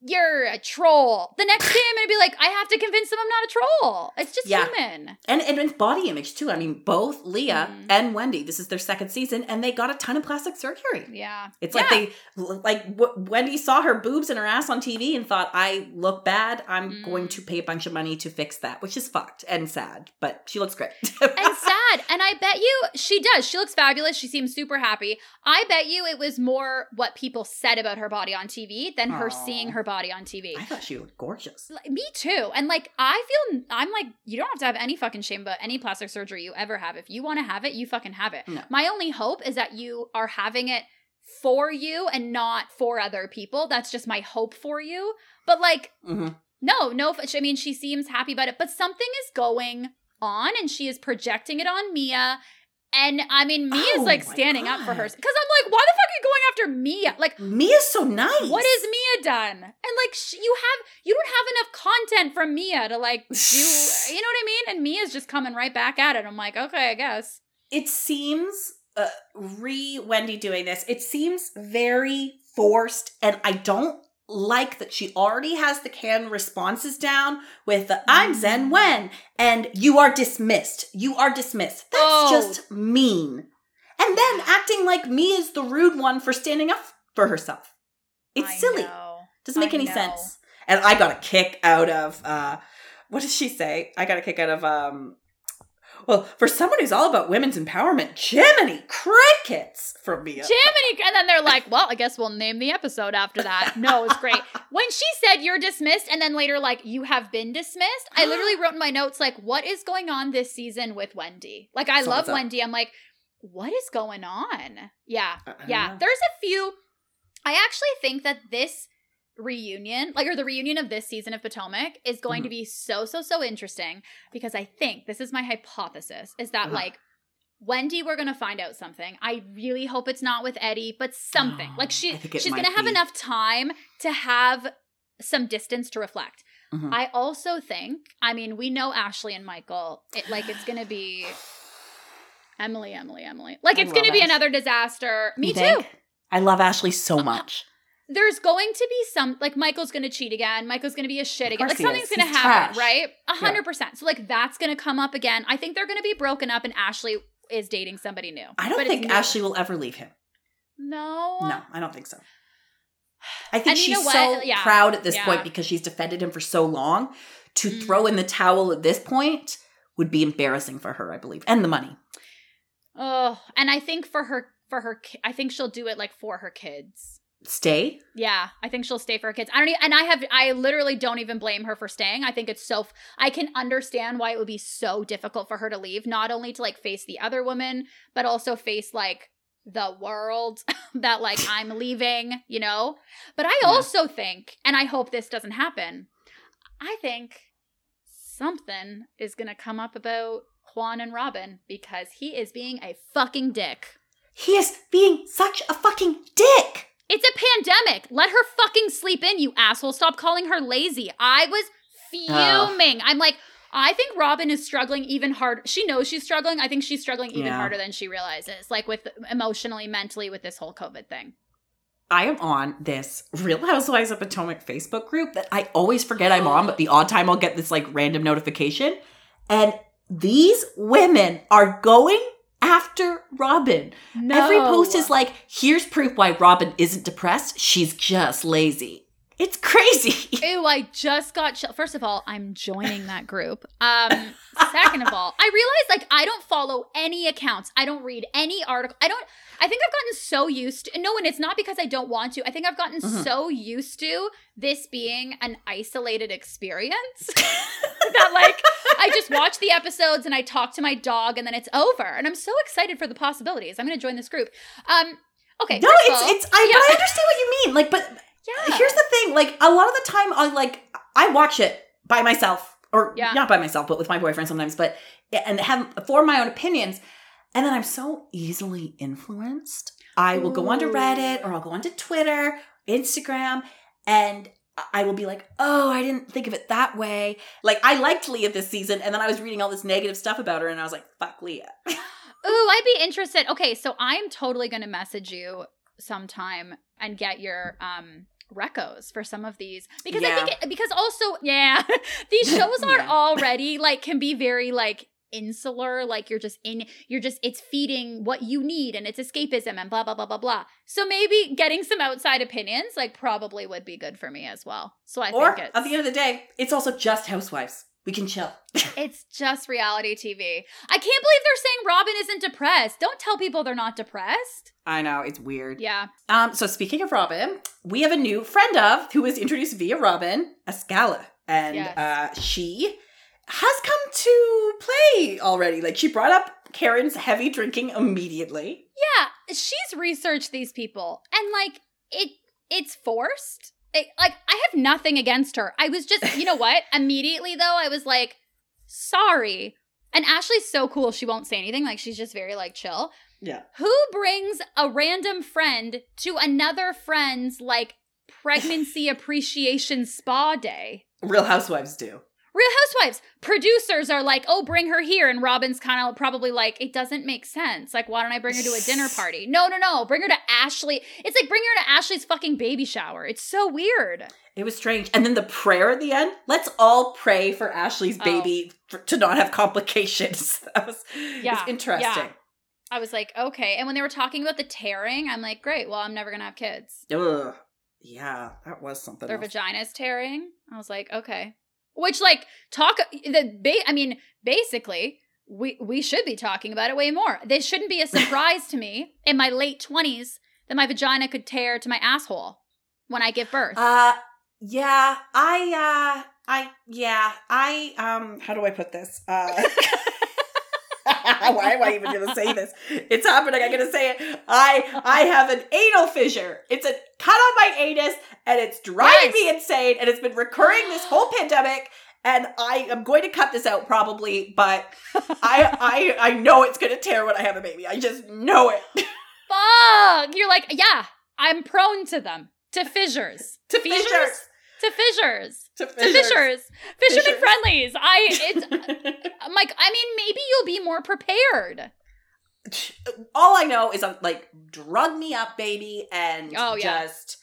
S2: you're a troll. The next day I'm gonna be like, I have to convince them I'm not a troll. It's just
S1: Yeah.
S2: human.
S1: And and it's body image too. I mean, both Leah
S2: Mhm.
S1: and Wendy. This is their second season, and they got a ton of plastic surgery.
S2: Yeah.
S1: It's like they like w- Wendy saw her boobs and her ass on TV and thought, "I look bad. I'm
S2: Mm.
S1: going to pay a bunch of money to fix that," which is fucked and sad. But she looks great.
S2: and sad. And I bet you she does. She looks fabulous. She seems super happy. I bet you it was more what people said about her body on TV than her seeing her body on TV.
S1: I thought she looked gorgeous.
S2: Like, Me too. And like I feel I'm like you don't have to have any fucking shame about any plastic surgery you ever have. If you want to have it, you fucking have it.
S1: No.
S2: My only hope is that you are having it for you and not for other people. That's just my hope for you. But like
S1: hmm
S2: no, no. I mean, she seems happy about it, but something is going on, and she is projecting it on Mia. And I mean, Mia's
S1: Oh
S2: like standing up for her because I'm like, why the fuck are you going after Mia? Like,
S1: Mia's so nice.
S2: what has Mia done? And like, sh- you have you don't have enough content from Mia to like do, you know what I mean? And Mia's just coming right back at it. I'm like, okay, I guess.
S1: it seems uh, re Wendy doing this. It seems very forced, and I don't like that she already has the canned responses down with the "I'm Zen when" and "You are dismissed. You are dismissed." That's
S2: Oh.
S1: just mean. And then acting like Mia is the rude one for standing up for herself. It's
S2: I
S1: silly.
S2: know.
S1: Doesn't make
S2: I
S1: any
S2: know.
S1: sense. And I got a kick out of uh what does she say? I got a kick out of um well, for someone who's all about women's empowerment, Jiminy crickets from me.
S2: Jiminy, and then they're like, "Well, I guess we'll name the episode after that." No, it's great. When she said you're dismissed, and then later like you have been dismissed, I literally wrote in my notes like, "What is going on this season with Wendy?" Like, I love
S1: up.
S2: Wendy. I'm like, what is going on? Yeah,
S1: uh, don't
S2: yeah.
S1: know.
S2: There's a few. I actually think that this reunion, like, or the reunion of this season of Potomac, is going
S1: Mhm.
S2: to be so, so, so interesting because I think this is my hypothesis is that
S1: Uh-huh.
S2: like Wendy, we're gonna find out something. I really hope it's not with Eddie, but something.
S1: Oh,
S2: like she
S1: I think it
S2: she's gonna have enough time to have some distance to reflect.
S1: Mhm.
S2: I also think, I mean, we know Ashley and Michael. It like it's gonna be Emily, Emily, Emily. Like it's gonna be another disaster. Me too.
S1: I love Ashley so much.
S2: There's going to be some like Michael's gonna cheat again. Michael's gonna be a shit again. Like something's gonna happen,
S1: trash.
S2: right? A hundred percent. So like that's gonna come up again. I think they're gonna be broken up, and Ashley is dating somebody new.
S1: I don't think. Ashley will ever leave him.
S2: No.
S1: No, I don't think so. I think
S2: And you
S1: she's
S2: know what?
S1: so
S2: Yeah.
S1: proud at this
S2: Yeah.
S1: point because she's defended him for so long. To
S2: Mm.
S1: throw in the towel at this point would be embarrassing for her, I believe, and the money.
S2: Oh, and I think for her, for her, I think she'll do it like for her kids.
S1: Stay.
S2: Yeah, I think she'll stay for her kids. I don't, e- and I have, I literally don't even blame her for staying. I think it's so. I can understand why it would be so difficult for her to leave, not only to like face the other woman, but also face like the world that like I'm leaving, you know. But I
S1: Yeah.
S2: also think, and I hope this doesn't happen. I think something is gonna come up about Juan and Robyn because he is being a fucking dick.
S1: He is being such a fucking dick.
S2: It's a pandemic. Let her fucking sleep in, you asshole. Stop calling her lazy. I was fuming. I'm like, I think Robyn is struggling even harder. She knows she's struggling. I think she's struggling even
S1: Yeah.
S2: harder than she realizes, like with emotionally, mentally, with this whole COVID thing.
S1: I am on this Real Housewives of Potomac Facebook group that I always forget I'm on, but the odd time I'll get this like random notification. And these women are going after Robyn.
S2: No.
S1: Every post is like, here's proof why Robyn isn't depressed. She's just lazy. It's crazy.
S2: Ew, I just got chill. First of all, I'm joining that group. Um, second of all, I realize like I don't follow any accounts. I don't read any article. I don't I think I've gotten so used to no, and it's not because I don't want to. I think I've gotten
S1: Mhm.
S2: so used to this being an isolated experience that like I just watch the episodes and I talk to my dog and then it's over. And I'm so excited for the possibilities. I'm gonna join this group. Um okay.
S1: no, it's
S2: all-
S1: it's I,
S2: yeah.
S1: I understand what you mean. Like, but
S2: yeah.
S1: here's the thing like a lot of the time i like i watch it by myself or
S2: Yeah.
S1: not by myself but with my boyfriend sometimes but and have form my own opinions and then i'm so easily influenced i will go onto
S2: Ooh.
S1: reddit or i'll go onto twitter instagram and I will be like, oh, I didn't think of it that way. Like, I liked Leah this season, and then I was reading all this negative stuff about her, and I was like, fuck Leah.
S2: Ooh, I'd be interested. Okay, so I'm totally going to message you sometime and get your um recos for some of these because I think it, because also yeah these shows are
S1: Yeah.
S2: already like can be very like insular like you're just in you're just it's feeding what you need and it's escapism and blah blah blah blah blah so maybe getting some outside opinions like probably would be good for me as well so I
S1: or
S2: think it's
S1: at the end of the day, it's also just housewives. We can chill.
S2: it's just reality TV I can't believe they're saying Robyn isn't depressed don't tell people they're not depressed
S1: I know, it's weird.
S2: yeah
S1: Um, so speaking of Robyn, we have a new friend of who was introduced via Robyn, Askale. And
S2: Yes.
S1: uh, she has come to play already. Like she brought up Karen's heavy drinking immediately.
S2: Yeah, she's researched these people and like it it's forced. It, like I have nothing against her. I was just, you know what? Immediately though, I was like, "Sorry." And Ashley's so cool, she won't say anything. Like she's just very like chill.
S1: Yeah.
S2: Who brings a random friend to another friend's like pregnancy appreciation spa day?
S1: Real housewives do.
S2: Real Housewives producers are like, "Oh, bring her here," and Robyn's kind of probably like, "It doesn't make sense. Like, why don't I bring her to a dinner party?" No, no, no, bring her to Ashley. It's like bring her to Ashley's fucking baby shower. It's so weird.
S1: It was strange. And then the prayer at the end. Let's all pray for Ashley's
S2: Oh.
S1: baby for, to not have complications. That was,
S2: Yeah,
S1: was interesting.
S2: I was like, okay. And when they were talking about the tearing, I'm like, great. Well, I'm never gonna have kids.
S1: Ugh. Yeah, that was something.
S2: Their
S1: else.
S2: vaginas tearing. I was like, okay. Which like talk the ba- I mean, basically. We, we should be talking about it way more. This shouldn't be a surprise to me in my late 20s that my vagina could tear to my asshole when I give birth.
S1: Uh yeah, I uh I yeah, I um how do I put this? Uh Why am I even gonna say this? It's happening, I'm gonna say it. I I have an anal fissure. It's a cut on my anus and it's driving
S2: Yes.
S1: me insane and it's been recurring this whole pandemic and I am going to cut this out probably, but I I I know it's going to tear when I have a baby. I just know it.
S2: Fuck. You're like, yeah, I'm prone to them. To fissures.
S1: to
S2: Fissures?
S1: fissures.
S2: To fissures.
S1: To
S2: To
S1: fissures.
S2: fissures. Fisherman
S1: Fissures.
S2: friendlies. I it's I'm like, I mean, maybe you'll be more prepared.
S1: All I know is I'm like drug me up, baby, and
S2: Oh, yeah.
S1: just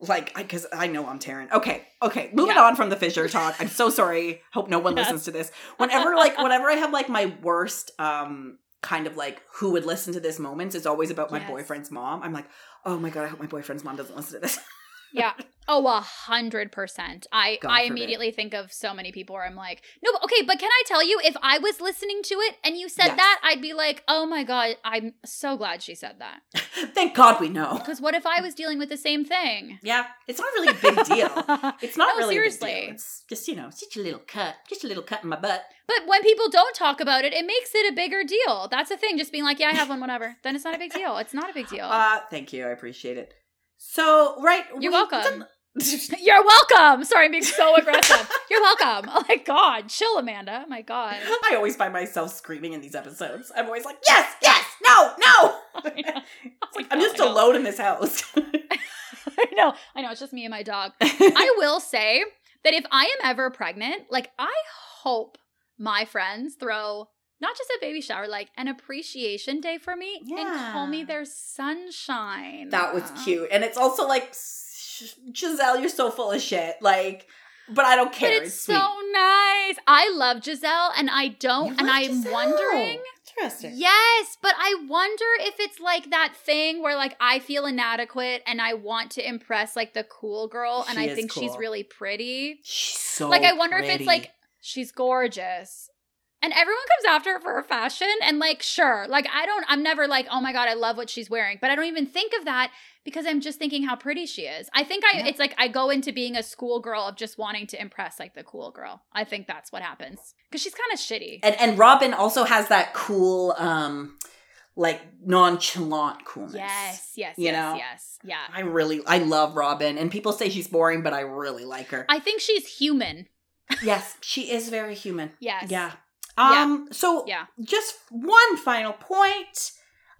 S1: like because I, know I'm tearing. Okay, okay, moving
S2: Yeah.
S1: on from the Fisher talk. I'm so sorry. Hope no one
S2: Yes.
S1: listens to this. Whenever like whenever I have like my worst um kind of like who would listen to this moments, it's always about my
S2: Yes.
S1: boyfriend's mom. I'm like, oh my god, I hope my boyfriend's mom doesn't listen to this.
S2: Yeah. Oh, a hundred percent. I
S1: God
S2: I immediately think of so many people where I'm like, no, but okay, but can I tell you, if I was listening to it and you said
S1: Yes.
S2: that, I'd be like, oh my god, I'm so glad she said that.
S1: Thank God we know.
S2: Because what if I was dealing with the same thing?
S1: Yeah, it's not really a big deal. It's not
S2: No,
S1: really a big
S2: seriously.
S1: deal. It's just you know, it's just a little cut, just a little cut in my butt.
S2: But when people don't talk about it, it makes it a bigger deal. That's the thing. Just being like, yeah, I have one, whatever. Then it's not a big deal. It's not a big deal.
S1: Uh, thank you, I appreciate it. So, right,
S2: You're
S1: we-
S2: welcome. You're welcome. Sorry, I'm being so aggressive. You're welcome. Oh my god, chill, Amanda. Oh my god.
S1: I always find myself screaming in these episodes. I'm always like, yes, yes, no, no. It's like I'm just alone in this house.
S2: I know. I know. It's just me and my dog. I will say that if I am ever pregnant, like I hope my friends throw not just a baby shower, like an appreciation day for me and call me their sunshine.
S1: that was cute, and it's also like, Gizelle, you're so full of shit. Like, but I don't
S2: But
S1: care.
S2: it's
S1: sweet.
S2: so nice. I love Gizelle and I don't and I'm
S1: Gizelle.
S2: wondering
S1: Interesting.
S2: Yes, but I wonder if it's like that thing where like I feel inadequate and I want to impress like the cool girl and I think she's really pretty.
S1: She's so
S2: like I wonder if it's like she's gorgeous. And everyone comes after her for her fashion and like sure, like I don't I'm never like, "Oh my god, I love what she's wearing." But I don't even think of that because I'm just thinking how pretty she is. I think I
S1: Yeah.
S2: it's like I go into being a schoolgirl of just wanting to impress like the cool girl. I think that's what happens. Cuz she's kind of shitty.
S1: and and Robyn also has that cool, um, like nonchalant coolness.
S2: Yes, yes,
S1: You
S2: yes,
S1: know?
S2: yes. Yeah.
S1: I really, I love Robyn, and people say she's boring, but I really like her.
S2: I think she's human.
S1: yes, she is very human.
S2: Yes.
S1: Yeah.
S2: Yeah.
S1: Um. So,
S2: Yeah.
S1: just one final point.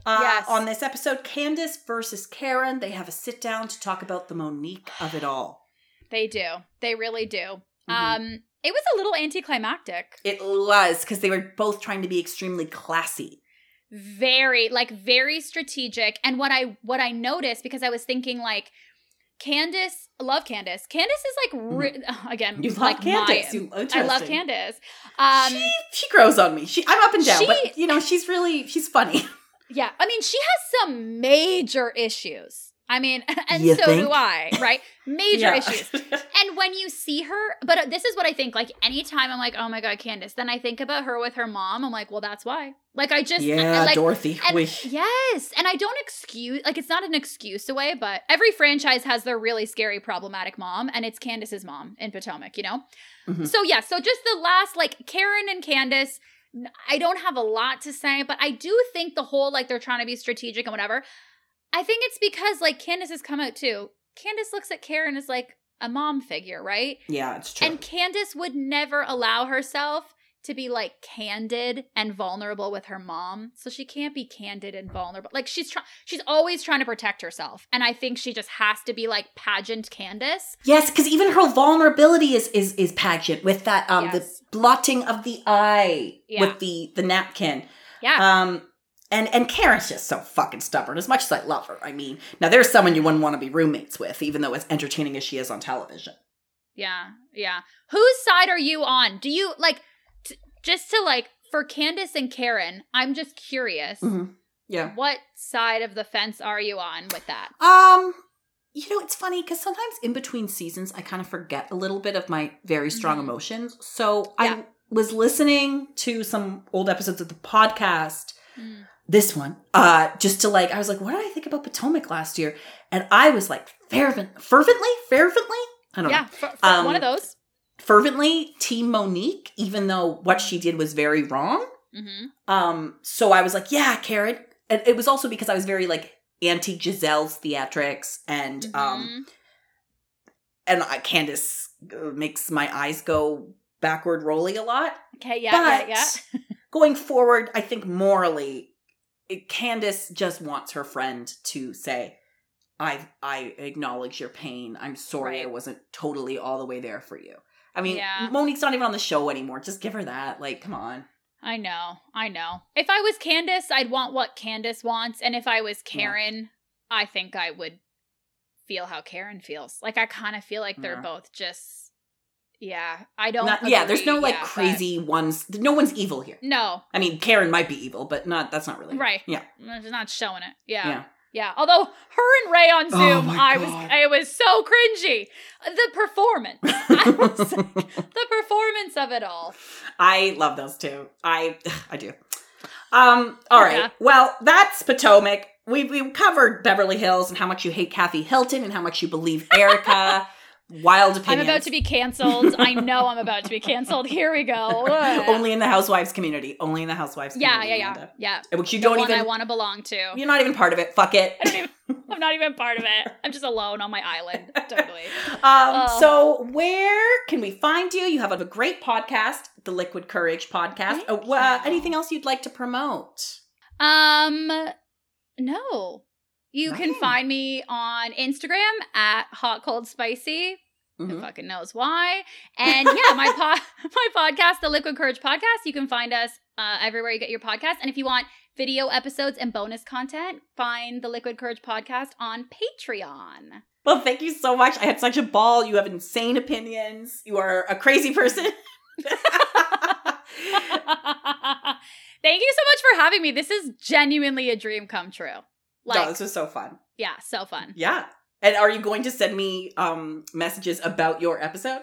S1: Uh,
S2: Yes.
S1: On this episode, Candace versus Karen, they have a sit down to talk about the Monique of it all.
S2: They do. They really do.
S1: Mhm.
S2: Um it was a little anticlimactic.
S1: It was because they were both trying to be extremely classy.
S2: Very like very strategic and what I what I noticed because I was thinking like Candace, I love Candace. Candace is like re- again
S1: Mm-hmm. You love
S2: like
S1: Candace.
S2: my
S1: You,
S2: I love. Candace. Um
S1: she she grows on me. She I'm up and down,
S2: She-
S1: but you know she's really she's funny.
S2: Yeah, I mean, she has some major issues. I mean, and
S1: You
S2: so
S1: think?
S2: do I, right? Major
S1: Yeah.
S2: issues. And when you see her, but uh, this is what I think. Like anytime I'm like, oh my god, Candace, then I think about her with her mom. I'm like, well, that's why. Like I just,
S1: yeah,
S2: like,
S1: Dorothy.
S2: and yes, and I don't excuse like it's not an excuse away, but every franchise has their really scary, problematic mom, and it's Candace's mom in Potomac, you know.
S1: Mhm.
S2: So yeah, so just the last like Karen and Candace. I don't have a lot to say, but I do think the whole like they're trying to be strategic and whatever. I think it's because like Candace has come out too. Candace looks at Karen as like a mom figure, right?
S1: yeah, it's true.
S2: And Candace would never allow herself to be like candid and vulnerable with her mom. So she can't be candid and vulnerable. Like she's trying she's always trying to protect herself. And I think she just has to be like pageant Candace.
S1: Yes, because even her vulnerability is is is pageant with that um
S2: Yes.
S1: the blotting of the eye
S2: Yeah.
S1: with the the napkin.
S2: Yeah.
S1: Um and and Karen's just so fucking stubborn. As much as I love her, I mean, now there's someone you wouldn't want to be roommates with, even though as entertaining as she is on television.
S2: yeah. Yeah. Whose side are you on? Do you like t- just to like for Candace and Karen, I'm just curious.
S1: Mhm. Yeah.
S2: What side of the fence are you on with that?
S1: Um, you know, it's funny because sometimes in between seasons, I kind of forget a little bit of my very strong
S2: Mhm.
S1: emotions. So
S2: Yeah.
S1: I was listening to some old episodes of the podcast
S2: Mm.
S1: This one uh just to like i was like what did i think about potomac last year and i was like fervent fervently fervently i don't
S2: Yeah,
S1: know
S2: for, for
S1: Um,
S2: one of those.
S1: fervently team monique even though what she did was very wrong
S2: Mm-hmm.
S1: um so i was like yeah karen and it was also because i was very like anti gizelle's theatrics and um
S2: Mm-hmm.
S1: and I, candace uh, makes my eyes go backward rolly a lot.
S2: Okay, yeah,
S1: but
S2: yeah, yeah.
S1: going forward, I think morally, Candace just wants her friend to say, "I I acknowledge your pain. I'm sorry I wasn't totally all the way there for you." I mean,
S2: Yeah.
S1: Monique's not even on the show anymore. Just give her that. Like, come on.
S2: I know, I know. If I was Candace, I'd want what Candace wants, and if I was Karen, I think I would feel how Karen feels. Like I kind of feel like they're
S1: Yeah.
S2: both just, yeah. I don't.
S1: Not- yeah, there's no like
S2: yeah, but-
S1: crazy ones. No one's evil here.
S2: No,
S1: I mean, Karen might be evil, but not. That's not really
S2: right.
S1: Yeah,
S2: I'm not showing it. Yeah.
S1: yeah.
S2: Yeah, although her and Ray on
S1: Oh
S2: Zoom,
S1: my
S2: I was it was so cringy. The performance, I was the performance of it all.
S1: I love those two. I I do. Um. All right.
S2: Yeah.
S1: Well, that's Potomac. We we covered Beverly Hills and how much you hate Kathy Hilton and how much you believe Erika. Wild
S2: I'm about to be canceled. I know I'm about to be canceled. Here we go.
S1: only in the housewives community. Only in the housewives.
S2: yeah,
S1: community,
S2: yeah, yeah,
S1: Amanda.
S2: yeah.
S1: Which you
S2: The
S1: don't even.
S2: I want to belong to.
S1: You're not even part of it. Fuck it.
S2: I don't even, I'm not even part of it. I'm just alone on my island. Totally.
S1: Um,
S2: Oh.
S1: so where can we find you? You have a great podcast, the Liquid Courage podcast. Uh, uh, anything else you'd like to promote?
S2: Um, no. You can find me on Instagram at hot cold spicy. Who
S1: Mhm.
S2: fucking knows why? And yeah, my po- my podcast, the Liquid Courage podcast. You can find us uh, everywhere you get your podcast. And if you want video episodes and bonus content, find the Liquid Courage podcast on Patreon.
S1: Well, thank you so much. I had such a ball. You have insane opinions. You are a crazy person.
S2: Thank you so much for having me. This is genuinely a dream come true. Like,
S1: no, this was so fun.
S2: yeah, so fun.
S1: Yeah. And are you going to send me um messages about your episode?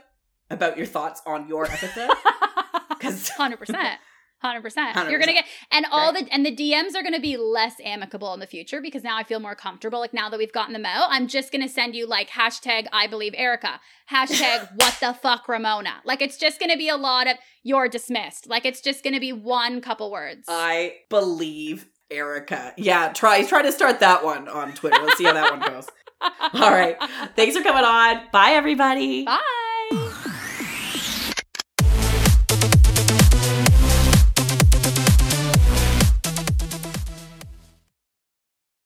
S1: About your thoughts on your episode? Because
S2: hundred percent. Hundred percent. You're gonna get and all the and the DMs are gonna be less amicable in the future because now I feel more comfortable. Like now that we've gotten them out, I'm just gonna send you like hashtag I believe Erika, hashtag what the fuck Ramona. Like it's just gonna be a lot of you're dismissed. Like it's just gonna be one couple words.
S1: I believe Erika. Yeah, try try to start that one on Twitter. Let's see how that one goes. All right. Thanks for coming on. Bye everybody.
S2: Bye.